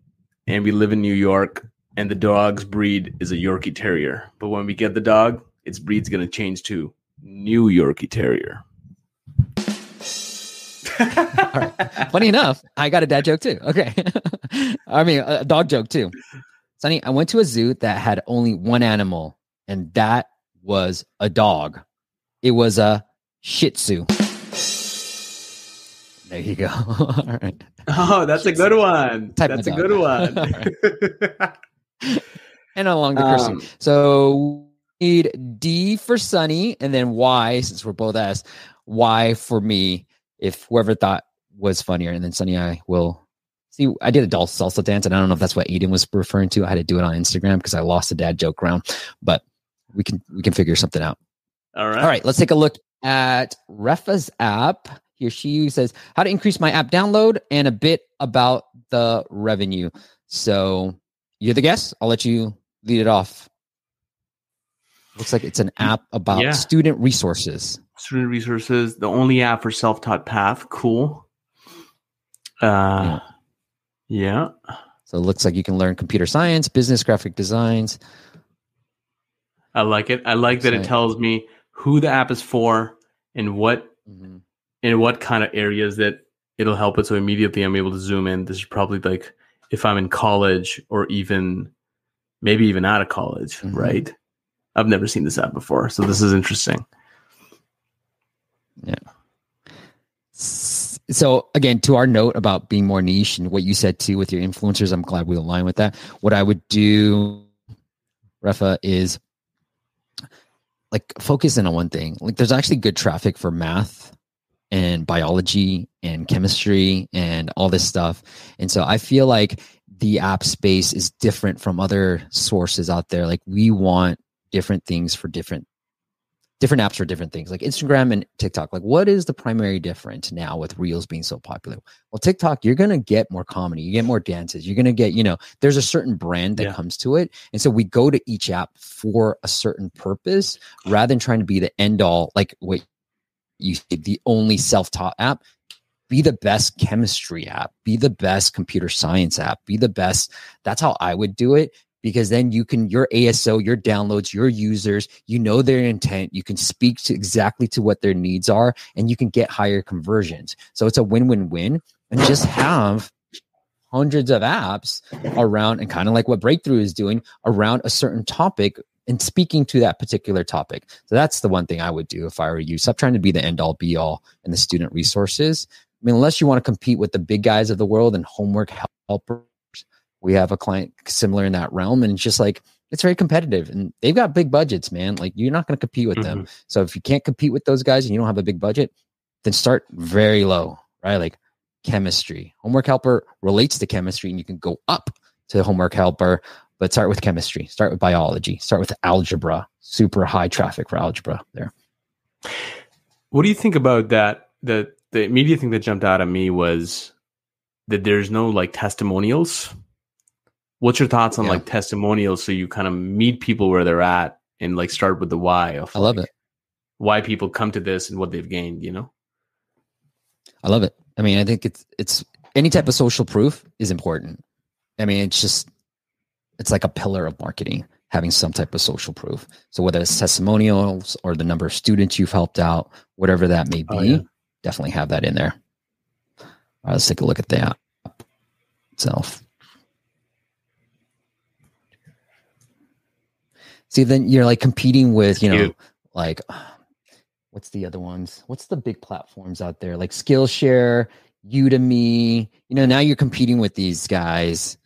and we live in New York, and the dog's breed is a Yorkie Terrier. But when we get the dog, its breed's gonna change to New Yorkie Terrier. [LAUGHS] Funny enough, I got a dad joke too. Okay. [LAUGHS] I mean, a dog joke too. Sonny, I went to a zoo that had only one animal, and that was a dog. It was a Shih Tzu. There you go. [LAUGHS] All right. Oh, that's a good one. Type that's a dog. good one. [LAUGHS] And along the cursing. Um, So we need D for Sunny, and then Y, since we're both S, Y for me, if whoever thought was funnier. And then Sunny, I will see. I did a doll salsa dance, and I don't know if that's what Aiden was referring to. I had to do it on Instagram because I lost a dad joke round, but we can we can figure something out. All right. All right, let's take a look at Refa's app. Here she says how to increase my app download and a bit about the revenue. So you're the guest. I'll let you lead it off. Looks like it's an app about Yeah. student resources. Student resources, the only app for self-taught path. Cool. Uh, yeah. So it looks like you can learn computer science, business, graphic designs. I like it. I like that it tells me who the app is for and what Mhm. in what kind of areas that it'll help it. So immediately I'm able to zoom in. This is probably like if I'm in college or even maybe even out of college, Mhm. right? I've never seen this app before, so this is interesting. Yeah. So again, to our note about being more niche and what you said too with your influencers, I'm glad we align with that. What I would do, Refa, is like focus in on one thing. Like there's actually good traffic for math and biology and chemistry and all this stuff. And so I feel like the app space is different from other sources out there. Like we want different things for different different apps for different things like Instagram and TikTok. Like, what is the primary difference now with Reels being so popular? Well, TikTok, you're going to get more comedy, you get more dances, you're going to get, you know, there's a certain brand that Yeah. comes to it. And so we go to each app for a certain purpose rather than trying to be the end all, like what you the only self taught app. Be the best chemistry app, be the best computer science app, be the best. That's how I would do it because then you can your ASO, your downloads, your users, you know their intent, you can speak to exactly to what their needs are, and you can get higher conversions. So it's a win-win-win, and just have hundreds of apps around and kind of like what Breakthrough is doing around a certain topic and speaking to that particular topic. So that's the one thing I would do if I were you. Stop trying to be the end all be all in the student resources. I mean, unless you want to compete with the big guys of the world and homework helpers we have a client similar in that realm and it's just like it's very competitive and they've got big budgets man like you're not going to compete with them mm-hmm. so if you can't compete with those guys and you don't have a big budget then start very low right like chemistry homework helper relates to chemistry and you can go up to homework helper but start with chemistry start with biology start with algebra super high traffic for algebra there What do you think about that? The the immediate thing that jumped out at me was that there's no like testimonials. What's your thoughts on Yeah. like testimonials? So you kind of meet people where they're at and like start with the why of i love like, it why people come to this and what they've gained, you know? I love it. I mean, I think it's it's any type of social proof is important. I mean, it's just it's like a pillar of marketing having some type of social proof. So whether it's testimonials or the number of students you've helped out, whatever that may oh, be, Oh, yeah. definitely have that in there. All right, let's take a look at the app itself. See, then you're like competing with, you know, Cute. like what's the other ones? What's the big platforms out there? Like Skillshare, Udemy. You know, now you're competing with these guys.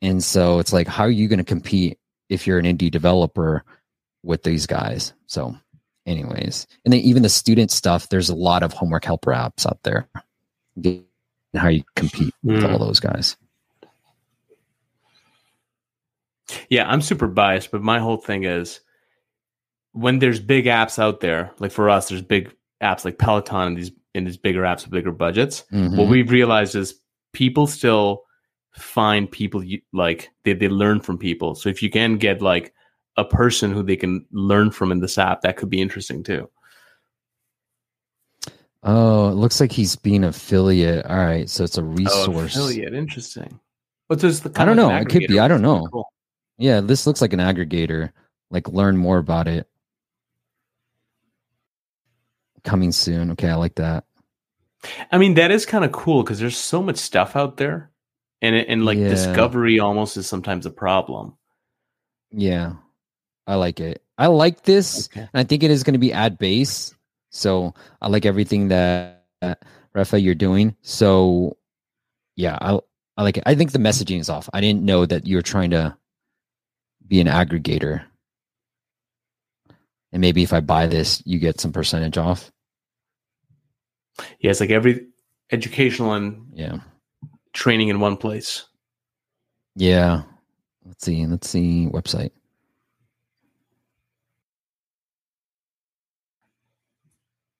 And so it's like, how are you going to compete if you're an indie developer with these guys? So, anyways, and then even the student stuff, there's a lot of homework helper apps out there. And how you compete with Mm. all those guys. Yeah, I'm super biased, but my whole thing is when there's big apps out there, like for us, there's big apps like Peloton and these and these bigger apps with bigger budgets. Mhm. What we've realized is people still find people you, like they, they learn from people. So if you can get like a person who they can learn from in this app, that could be interesting too. Oh, it looks like he's being affiliate. All right, so it's a Oh, resource. affiliate, interesting. What's this? I don't know. It could be. I don't know. Cool. Yeah, this looks like an aggregator. Like learn more about it. Coming soon. Okay, I like that. I mean, that is kind of cool because there's so much stuff out there, and it, and like Yeah. discovery almost is sometimes a problem. Yeah. I like it. I like this. Okay. And I think it is going to be ad base. So I like everything that, that Rafa you're doing. So yeah, I I like it. I think the messaging is off. I didn't know that you were trying to be an aggregator. And maybe if I buy this, you get some percentage off. Yeah, it's like every educational and Yeah. Training in one place. Yeah. Let's see. Let's see website.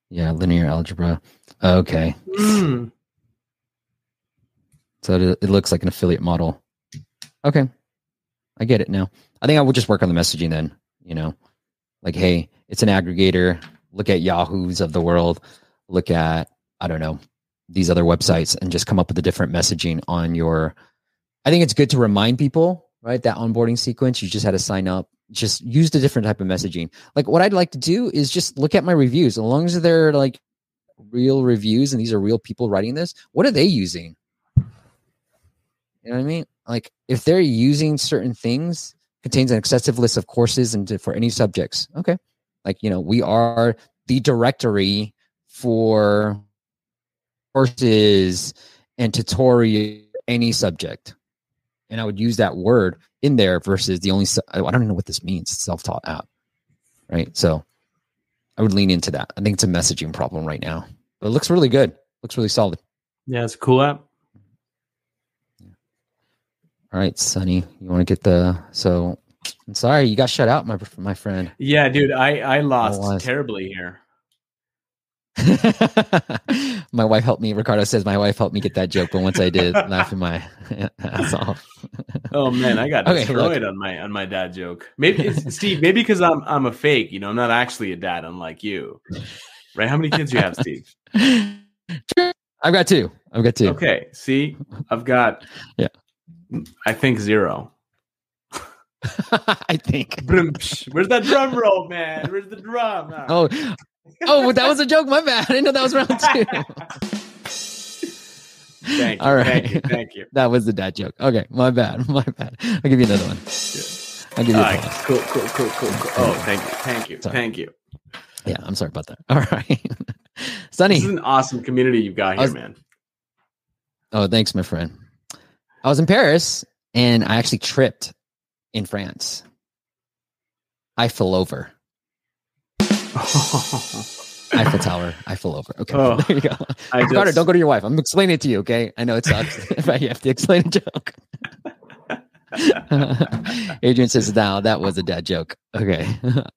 Yeah, linear algebra. Okay. Mm. So it, it looks like an affiliate model. Okay. I get it now. I think I will just work on the messaging then, you know. Like, hey, it's an aggregator. Look at Yahoo's of the world. Look at, I don't know, these other websites and just come up with a different messaging on your I think it's good to remind people, right? That onboarding sequence, you just had to sign up. Just use the different type of messaging. Like what I'd like to do is just look at my reviews. As long as they're like real reviews and these are real people writing this, what are they using? You know what I mean? Like if they're using certain things, contains an excessive list of courses and for any subjects. Okay. Like, you know, we are the directory for courses and tutorial any subject. And I would use that word in there versus the only I don't even know what this means, self-taught app. Right? So I would lean into that. I think it's a messaging problem right now. But it looks really good. Looks really solid. Yeah, it's a cool app. All right, Sonny, you want to get the so I'm sorry you got shut out, my my friend. Yeah, dude, I I lost was. terribly here. [LAUGHS] my wife helped me. Ricardo says my wife helped me get that joke, but once I did, [LAUGHS] laughing my [LAUGHS] ass off. Oh man, I got Okay, destroyed on my on my dad joke. Maybe Steve, maybe because I'm I'm a fake. You know, I'm not actually a dad, unlike you. Right? How many kids do you have, Steve? I've got two. I've got two. Okay, see, I've got Yeah. I think zero. I think. Where's that drum roll, man? Where's the drum? Ah. Oh, that was a joke. My bad. I didn't know that was round two. [LAUGHS] thank you, All right. thank you, thank you. [LAUGHS] that was the dad joke. Okay, my bad. My bad. I'll give you another one. I'll give you All right, pause. cool, cool, cool, cool, cool. Oh, thank you, thank you, Sorry. thank you. Yeah, I'm sorry about that. All right, [LAUGHS] Sonny. This is an awesome community you've got here, was- man. Oh, thanks, my friend. I was in Paris and I actually tripped in France. I fell over. Eiffel Tower. I fell over. Okay, Oh, [LAUGHS] there you go. I just- don't go to your wife. I'm explaining it to you. Okay, I know it sucks, [LAUGHS] [LAUGHS] but you have to explain a joke. Adrian says, "Now that was a dad joke." Okay,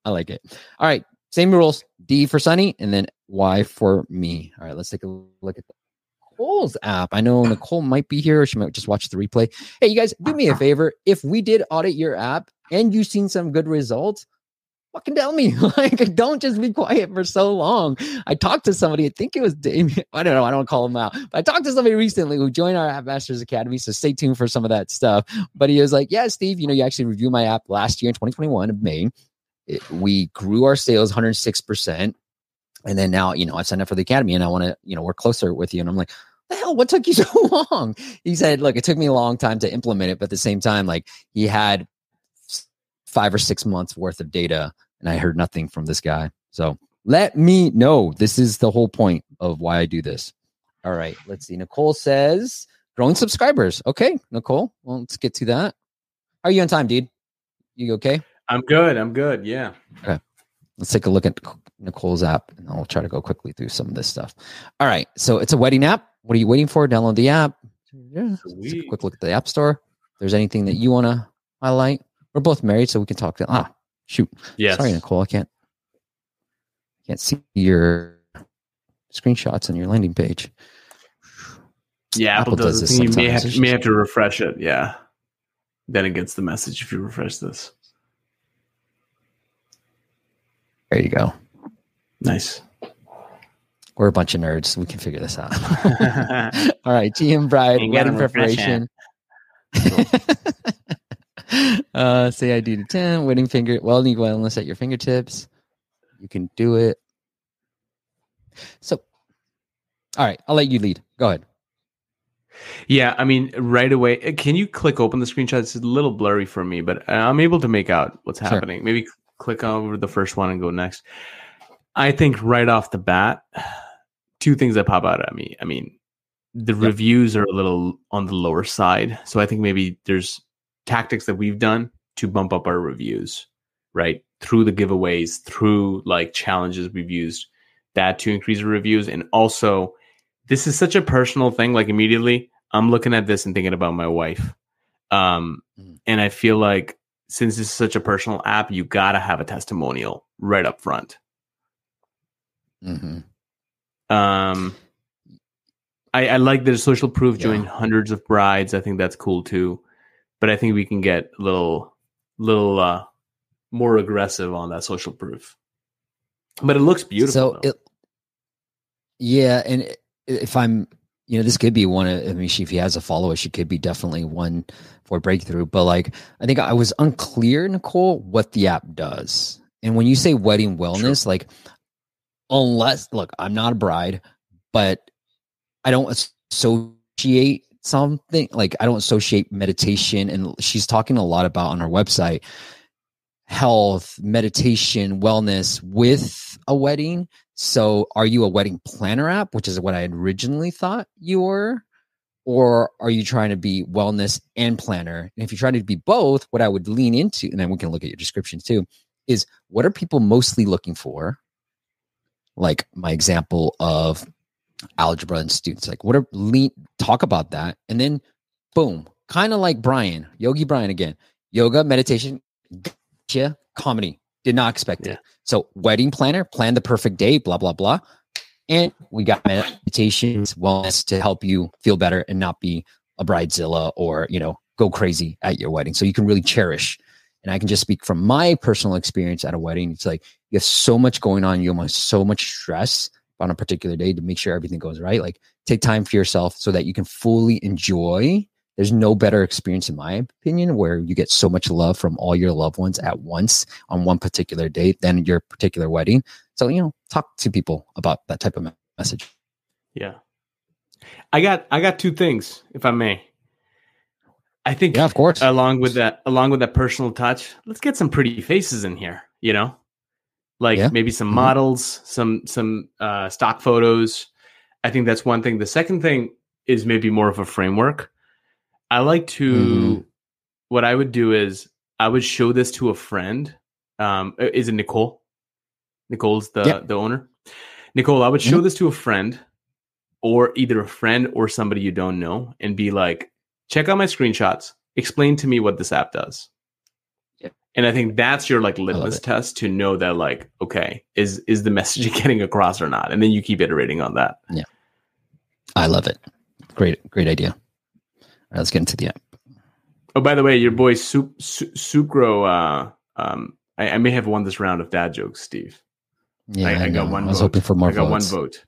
I like it. All right, same rules. D for Sunny, and then Y for me. All right, let's take a look at the Nicole's app. I know Nicole might be here. Or she might just watch the replay. Hey, you guys, do me a favor. If we did audit your app and you've seen some good results, fucking tell me. [LAUGHS] like, don't just be quiet for so long. I talked to somebody, I think it was Damien. [LAUGHS] I don't know. I don't call him out. But I talked to somebody recently who joined our App Masters Academy. So stay tuned for some of that stuff. But he was like, Yeah, Steve, you know, you actually reviewed my app last year in 2021 in May. It, we grew our sales 106%. And then now, you know, I signed up for the Academy and I want to, you know, work closer with you. And I'm like, the hell, what took you [LAUGHS] so long? He said, look, it took me a long time to implement it, but at the same time, like he had five or six months worth of data and I heard nothing from this guy. So let me know. This is the whole point of why I do this. All right. Let's see. Nicole says growing subscribers. Okay, Nicole. Well, let's get to that. How are you on time, dude? You okay? I'm good. I'm good. Yeah. Okay. Let's take a look at Nicole's app and I'll try to go quickly through some of this stuff. All right. So it's a wedding app. What are you waiting for? Download the app. Yeah. Let's take a quick look at the app store. If there's anything that you want to highlight. We're both married, so we can talk to ah shoot. Yes. Sorry, Nicole. I can't can't see your screenshots on your landing page. Yeah, Apple, Apple does does. this You may have, may have to refresh it. Yeah. Then it gets the message if you refresh this. There you go. Nice. We're a bunch of nerds. We can figure this out. [LAUGHS] [LAUGHS] All right, GM Bride, wedding preparation. [LAUGHS] [LAUGHS] uh, say I do to 10, wedding finger, well, welding wellness at your fingertips. You can do it. So, all right, I'll let you lead. Go ahead. Yeah, I mean, right away. uh, Can you click open the screenshot? It's a little blurry for me, but I'm able to make out what's Sure. happening. Maybe click over the first one and go next. I think right off the bat, two things that pop out at me. I mean, the Yep. reviews are a little on the lower side, so I think maybe there's tactics that we've done to bump up our reviews, right? Through the giveaways, through like challenges we've used that to increase our reviews, and also this is such a personal thing. Like immediately, I'm looking at this and thinking about my wife. Um, Mhm. and I feel like since this is such a personal app, you gotta have a testimonial right up front. hmm Um, I, I like the social proof Yeah. join hundreds of brides. I think that's cool too. But I think we can get a little, little uh, more aggressive on that social proof. But it looks beautiful. So, it, yeah, and if I'm, you know, this could be one. Of, I mean, she, if he has a follower, she could be definitely one for breakthrough. But like, I think I was unclear, Nicole, what the app does. And when you say wedding wellness, like, unless look, I'm not a bride, but I don't associate something like I don't associate meditation. And she's talking a lot about on her website health, meditation, wellness with a wedding. So, are you a wedding planner app, which is what I originally thought you were? Or are you trying to be wellness and planner? And if you're trying to be both, what I would lean into, and then we can look at your descriptions too, is what are people mostly looking for? Like my example of algebra and students, like what are lean, talk about that. And then boom, kind of like Brian, Yogi Brian again, yoga, meditation, gotcha, comedy. Did not expect Yeah. it. So wedding planner, plan the perfect day, blah, blah, blah. And we got meditations, wellness to help you feel better and not be a bridezilla or, you know, go crazy at your wedding. So you can really cherish. And I can just speak from my personal experience at a wedding. It's like you have so much going on, you have so much stress on a particular day to make sure everything goes right. Like take time for yourself so that you can fully enjoy. There's no better experience, in my opinion, where you get so much love from all your loved ones at once on one particular date than your particular wedding. So, you know, talk to people about that type of message. yeah. I got, I got two things, if I may. I think Yeah, of course. along with that along with that personal touch let's get some pretty faces in here you know like Yeah. maybe some Mhm. models some some uh stock photos i think that's one thing the second thing is maybe more of a framework i like to Mhm. what i would do is i would show this to a friend um is it nicole nicole's the Yep. the owner nicole i would show Mhm. this to a friend or either a friend or somebody you don't know and be like check out my screenshots explain to me what this app does. And i think that's your like litmus test to know that like okay is is the message [LAUGHS] getting across or not and then you keep iterating on that yeah I love it. Great, great idea. All right, let's get into the app. oh by the way your boy Sup- Su- sucro uh um I, I may have won this round of dad jokes steve Yeah, I, I, got one I was vote. hoping for more i got votes. one vote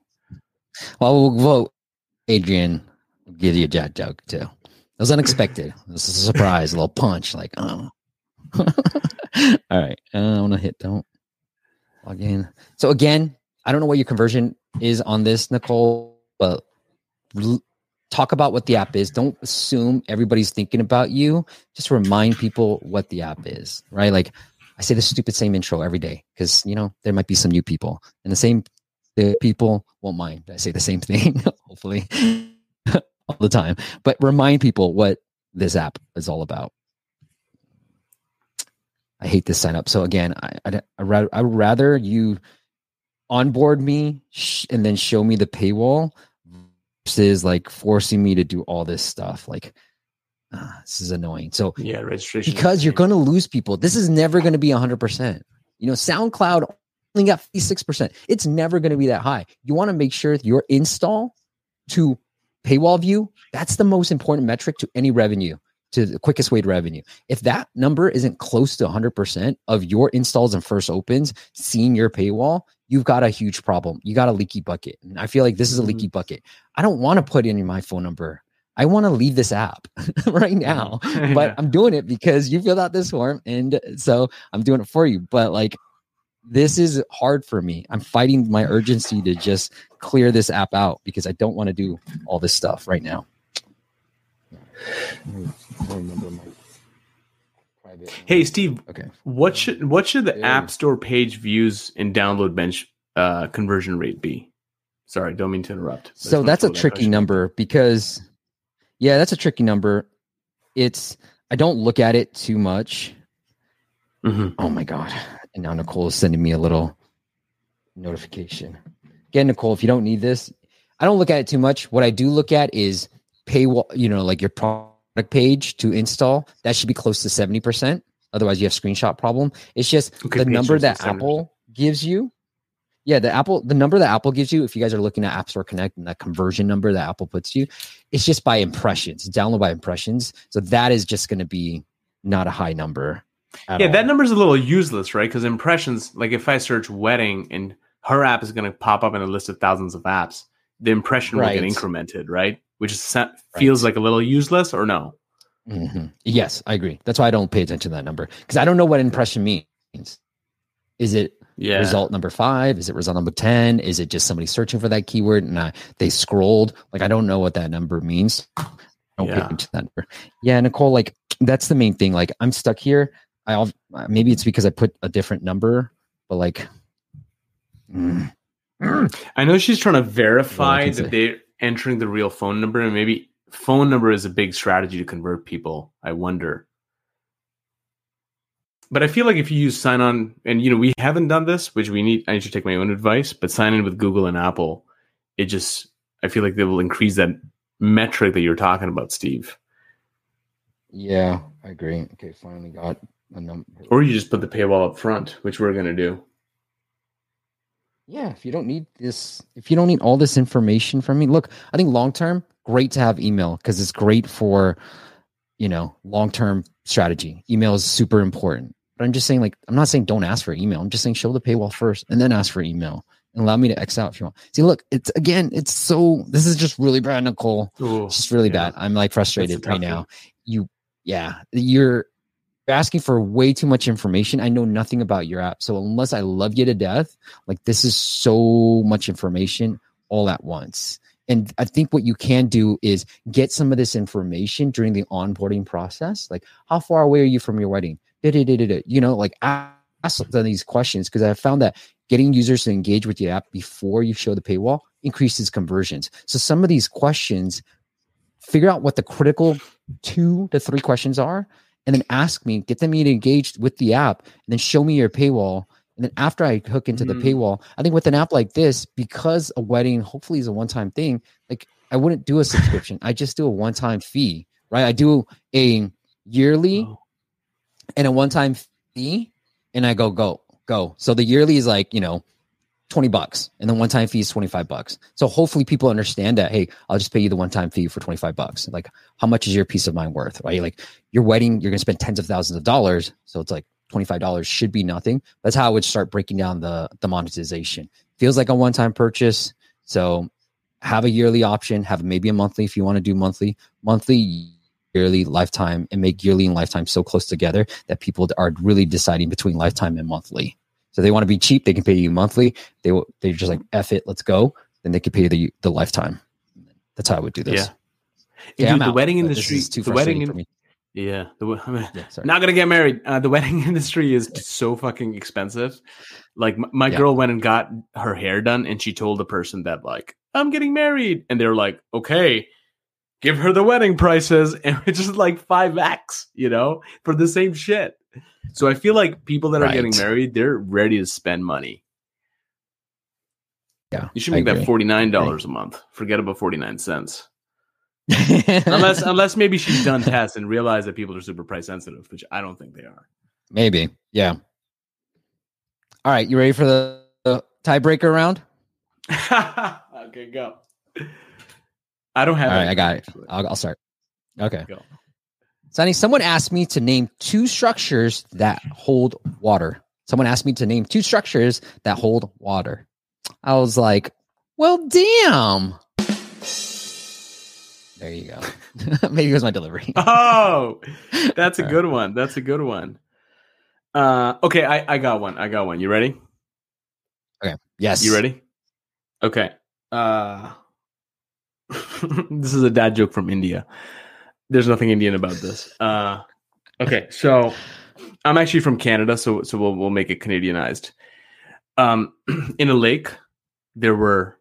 Well, we'll vote. Adrian, give you a dad joke too. It was unexpected. This is a surprise, a little punch. Like, oh. [LAUGHS] All right. Uh, I want to hit don't log in. So again, I don't know what your conversion is on this, Nicole, but l- talk about what the app is. Don't assume everybody's thinking about you. Just remind people what the app is, right? Like I say the stupid same intro every day because you know there might be some new people, and the same the people won't mind. I say the same thing, [LAUGHS] hopefully, [LAUGHS] all the time. But remind people what this app is all about. I hate this sign up. So again, I I, I, I would rather you onboard me sh- and then show me the paywall versus like forcing me to do all this stuff. Like uh, this is annoying. So yeah, registration because you're going to lose people. This is never going to be 100%. You know, SoundCloud only got 56%. It's never going to be that high. You want to make sure your install to paywall view, that's the most important metric to any revenue, to the quickest way to revenue. If that number isn't close to 100% of your installs and first opens seeing your paywall, you've got a huge problem. You got a leaky bucket. And I feel like this is a Mm-hmm. leaky bucket. I don't want to put in my phone number. I want to leave this app [LAUGHS] right now, [LAUGHS] but Yeah. I'm doing it because you filled out this form. And so I'm doing it for you. But like, this is hard for me. I'm fighting my urgency to just clear this app out because I don't want to do all this stuff right now. Hey Steve, Okay. what should what should the Hey. App Store page views and download bench uh, conversion rate be? Sorry, don't mean to interrupt. So that's a tricky question. number because, yeah, that's a tricky number. It's, I don't look at it too much. Mhm. Oh my God. And now Nicole is sending me a little notification. Again, Nicole, if you don't need this, I don't look at it too much. What I do look at is paywall, you know, like your product page to install. That should be close to 70%. Otherwise, you have screenshot problem. It's just Okay, the number that Apple gives you. Yeah, the Apple, the number that Apple gives you, if you guys are looking at App Store Connect and that conversion number that Apple puts you, it's just by impressions, download by impressions. So that is just going to be not a high number. Yeah, all. that number's a little useless, right? Because impressions, like if I search wedding and her app is going to pop up in a list of thousands of apps, the impression will get incremented, right? Which is feels like a little useless, or no? Mhm. Yes, I agree. That's why I don't pay attention to that number because I don't know what impression means. Is it Yeah. result number five? Is it result number 10? Is it just somebody searching for that keyword and I, they scrolled? Like, I don't know what that number means. I don't pay Yeah. attention to that number. Yeah, Nicole, like, that's the main thing. Like, I'm stuck here. I maybe it's because I put a different number, but like, mm. I know she's trying to verify that say. Entering the real phone number, and maybe phone number is a big strategy to convert people. I wonder. But I feel like if you use sign on, and you know, we haven't done this, which we need, I need to take my own advice, but sign in with Google and Apple, it just, I feel like they will increase that metric that you're talking about, Steve. yeah, I agree. Okay, finally got a number. Or you just put the paywall up front, which we're going to do. Yeah, if you don't need this, if you don't need all this information from me, look, I think long term, great to have email because it's great for, you know, long term strategy. Email is super important. But I'm just saying, like, I'm not saying don't ask for email. I'm just saying show the paywall first and then ask for email and allow me to X out if you want. See, look, it's again, it's so, this is just really bad, Nicole. Ooh, It's just really yeah. bad. I'm like frustrated right now. You, yeah, you're asking for way too much information. I know nothing about your app. So unless I love you to death, like this is so much information all at once. And I think what you can do is get some of this information during the onboarding process. Like, how far away are you from your wedding? You know, like ask them these questions because I found that getting users to engage with your app before you show the paywall increases conversions. So some of these questions, figure out what the critical two to three questions are, and then ask me, get them engaged with the app, and then show me your paywall. And then after I hook into the Mm. paywall, I think with an app like this, because a wedding hopefully is a one-time thing, like I wouldn't do a [LAUGHS] subscription. I just do a one-time fee, right? I do a yearly Oh. and a one-time fee, and I go go go. So the yearly is like you know 20 bucks and the one-time fee is 25 bucks. So hopefully people understand that, hey, I'll just pay you the one-time fee for 25 bucks. Like how much is your peace of mind worth, right? Like your wedding, you're gonna spend tens of thousands of dollars. So it's like $25 should be nothing. That's how I would start breaking down the the monetization. Feels like a one-time purchase. So have a yearly option, have maybe a monthly if you want to do monthly, monthly, yearly, lifetime, and make yearly and lifetime so close together that people are really deciding between lifetime and monthly. So they want to be cheap, they can pay you monthly. They will they're just like F it, let's go. Then they could pay you the the lifetime. That's how I would do this. Yeah. Okay, Dude, the out, wedding industry, is too the wedding, in- for me. yeah, the, we- [LAUGHS] Yeah, not gonna get married. Uh, the [LAUGHS] wedding industry is so fucking expensive. Like m- my Yeah. girl went and got her hair done, and she told the person that like I'm getting married, and they're like, okay, give her the wedding prices, [LAUGHS] and it's just like five x, you know, for the same shit. So I feel like people that are getting married, they're ready to spend money. Yeah, You should make that forty nine dollars a month. Forget about forty nine cents. [LAUGHS] unless unless maybe she's done tests and realized that people are super price sensitive, which I don't think they are. maybe. Yeah. All right, you ready for the, the tiebreaker round? [LAUGHS] okay, go. I don't have. All right, I got it. I'll, I'll start. Okay. Go. Sunny, someone asked me to name two structures that hold water. Someone asked me to name two structures that hold water. I was like, well, damn. There you go. [LAUGHS] Maybe it was my delivery. [LAUGHS] Oh, that's a good one. That's a good one. Uh, okay, I, I got one. I got one. You ready? Okay. Yes. You ready? Okay. Uh, [LAUGHS] this is a dad joke from India. There's nothing Indian about this. Uh, okay, so I'm actually from Canada, so so we'll we'll make it Canadianized. Um, [CLEARS THROAT] in a lake, there were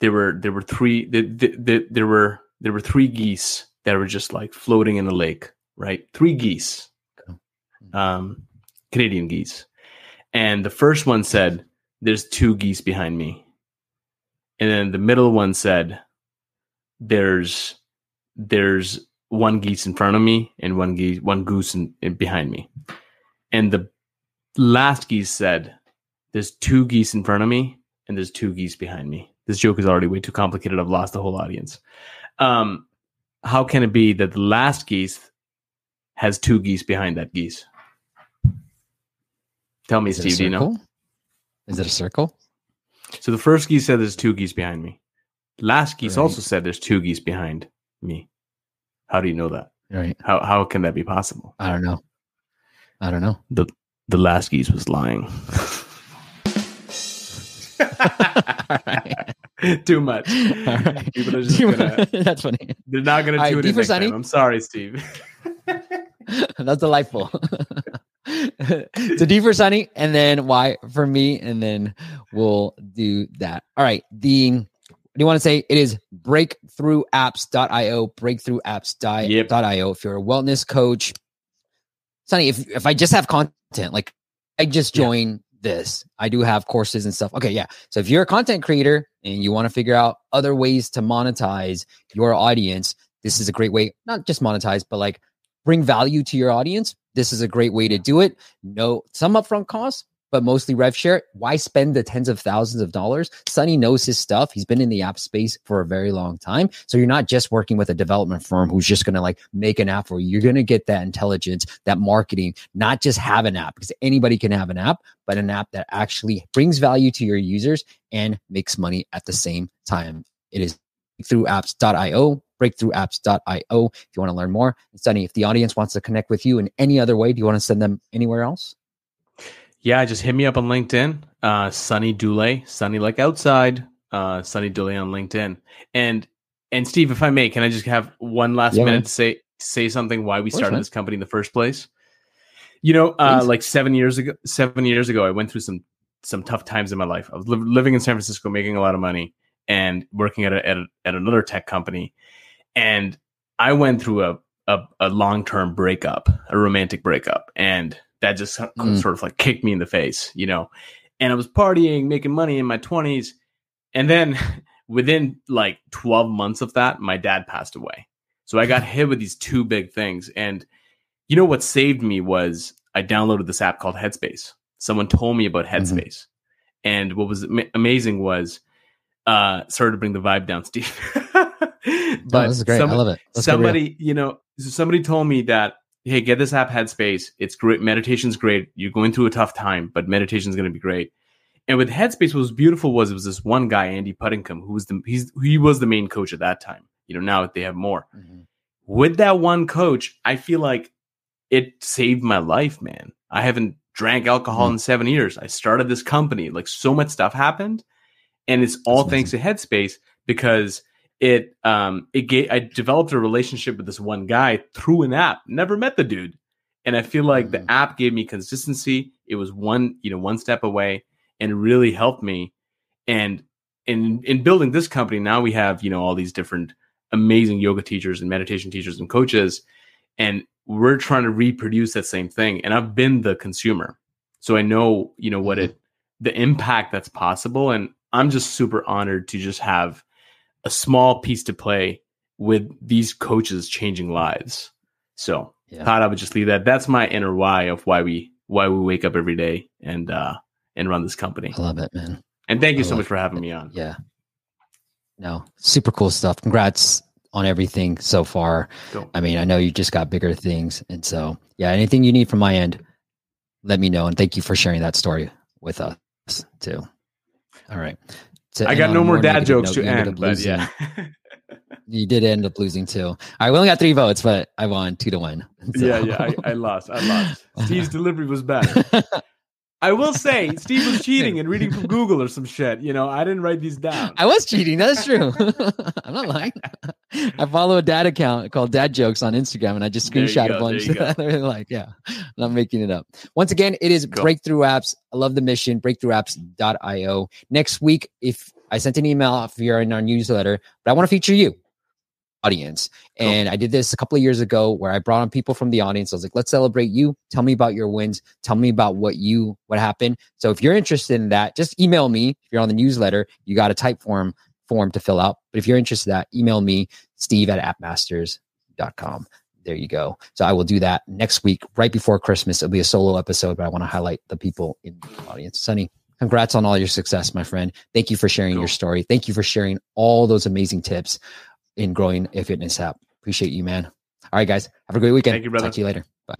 there were there were three the, the, the, there were there were three geese that were just like floating in the lake, right? Three geese, um, Canadian geese, and the first one said, "There's two geese behind me," and then the middle one said, "There's there's one geese in front of me and one geese one goose in, in behind me," and the last geese said, "There's two geese in front of me and there's two geese behind me." This joke is already way too complicated. I've lost the whole audience. Um, how can it be that the last geese has two geese behind that geese? Tell me, Is it a Steve. Do you know? circle? Is it a circle? So the first geese said there's two geese behind me. Last geese Right. also said there's two geese behind me. How do you know that? Right. How how can that be possible? I don't know. I don't know. The the last geese was lying. Right. [LAUGHS] Too much. Right. People are just gonna [LAUGHS] That's funny. they're not gonna All right, tune D in for next. Sunny. I'm sorry, Steve. [LAUGHS] That's delightful. so D for Sunny, and then Y for me, and then we'll do that. All right. The do you want to say? It is breakthroughapps.io, breakthroughapps.io. If you're a wellness coach, Sunny, if if I just have content, like I just Yeah. this, I do have courses and stuff. Okay, yeah. So if you're a content creator and you want to figure out other ways to monetize your audience, this is a great way, not just monetize, but like bring value to your audience. This is a great way to do it. No, some upfront costs, but mostly rev share. Why spend the tens of thousands of dollars? Sunny knows his stuff. He's been in the app space for a very long time. So you're not just working with a development firm who's just going to like make an app for you. You're going to get that intelligence, that marketing, not just have an app because anybody can have an app, but an app that actually brings value to your users and makes money at the same time. It is breakthroughapps.io, breakthroughapps.io if you want to learn more. Sunny, if the audience wants to connect with you in any other way, do you want to send them anywhere else? Yeah, just hit me up on LinkedIn. Uh Sunny Dule, Sunny like outside. Uh Sunny Dule on LinkedIn. And and Steve, if I may, can I just have one last Yeah, minute man. to say say something why we course, started man. this company in the first place? You know, uh like 7 years ago 7 years ago I went through some some tough times in my life. I was li- living in San Francisco making a lot of money and working at a, at, a, at another tech company. And I went through a a, a long-term breakup, a romantic breakup, and that just sort Mm. sort of like kicked me in the face, you know. And I was partying, making money in my 20s, and then [LAUGHS] within like 12 months of that, my dad passed away. So I got [LAUGHS] hit with these two big things and you know what saved me was I downloaded this app called Headspace. Someone told me about Mhm. Headspace. And what was ama- amazing was uh sorry to bring the vibe down, [LAUGHS] Steve. but this is great. some- I love it. Let's somebody, you know, somebody told me that, hey, get this app Headspace. It's great. Meditation's great. You're going through a tough time, but meditation's going to be great. And with Headspace, what was beautiful was it was this one guy, Andy Puddicombe, who was the he's he was the main coach at that time. You know, now they have more. Mhm. With that one coach, I feel like it saved my life, man. I haven't drank alcohol Mm. in seven years. I started this company. Like so much stuff happened. And it's all That's thanks to Headspace because it um it gave I developed a relationship with this one guy through an app. Never met the dude. And I feel like mm-hmm. the app gave me consistency. It was one, you know, one step away and really helped me. And in in building this company, now we have, you know, all these different amazing yoga teachers and meditation teachers and coaches. And we're trying to reproduce that same thing. And I've been the consumer. So I know, you know, what mm-hmm. it the impact that's possible. And I'm just super honored to just have a small piece to play with these coaches changing lives. So yeah. thought I would just leave that. That's my inner why of why we why we wake up every day and uh and run this company. I love it, man. And thank you I so much for having it. me on. Yeah. No, super cool stuff. Congrats on everything so far. Cool. I mean, I know you just got bigger things. And so, yeah, anything you need from my end, let me know. And thank you for sharing that story with us too. All right. I got no more dad jokes note, to end, but yeah. [LAUGHS] you did end up losing too. I only got three votes, but I won two to one. [LAUGHS] So. Yeah, yeah, I, I, lost. I lost. [LAUGHS] Steve's delivery was better. I will say Steve was [LAUGHS] cheating and reading from Google or some shit. You know, I didn't write these down. I was cheating. That's true. [LAUGHS] I'm not lying. I follow a dad account called Dad Jokes on Instagram, and I just screenshot a bunch. [LAUGHS] They're like, yeah, I'm not making it up. Once again, it is cool. Breakthrough Apps. I love the mission. Breakthroughapps.io. Next week, if I sent an email if you're in our newsletter, but I want to feature you audience. And cool. I did this a couple of years ago where I brought on people from the audience. I was like, let's celebrate you. Tell me about your wins. Tell me about what you, what happened. So if you're interested in that, just email me. If you're on the newsletter, you got a type form form to fill out. But if you're interested in that, email me, steve at appmasters.com. There you go. So I will do that next week, right before Christmas. It'll be a solo episode, but I want to highlight the people in the audience. Sunny, congrats on all your success, my friend. Thank you for sharing cool. your story. Thank you for sharing all those amazing tips in growing a fitness app. Appreciate you, man. All right, guys. Have a great weekend. Thank you, brother. Talk to you later. Bye.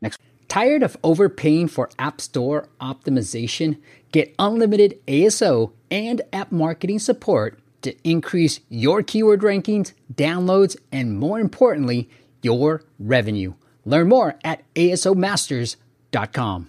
Next. Tired of overpaying for App Store optimization? Get unlimited ASO and app marketing support to increase your keyword rankings, downloads, and more importantly, your revenue. Learn more at asomasters.com.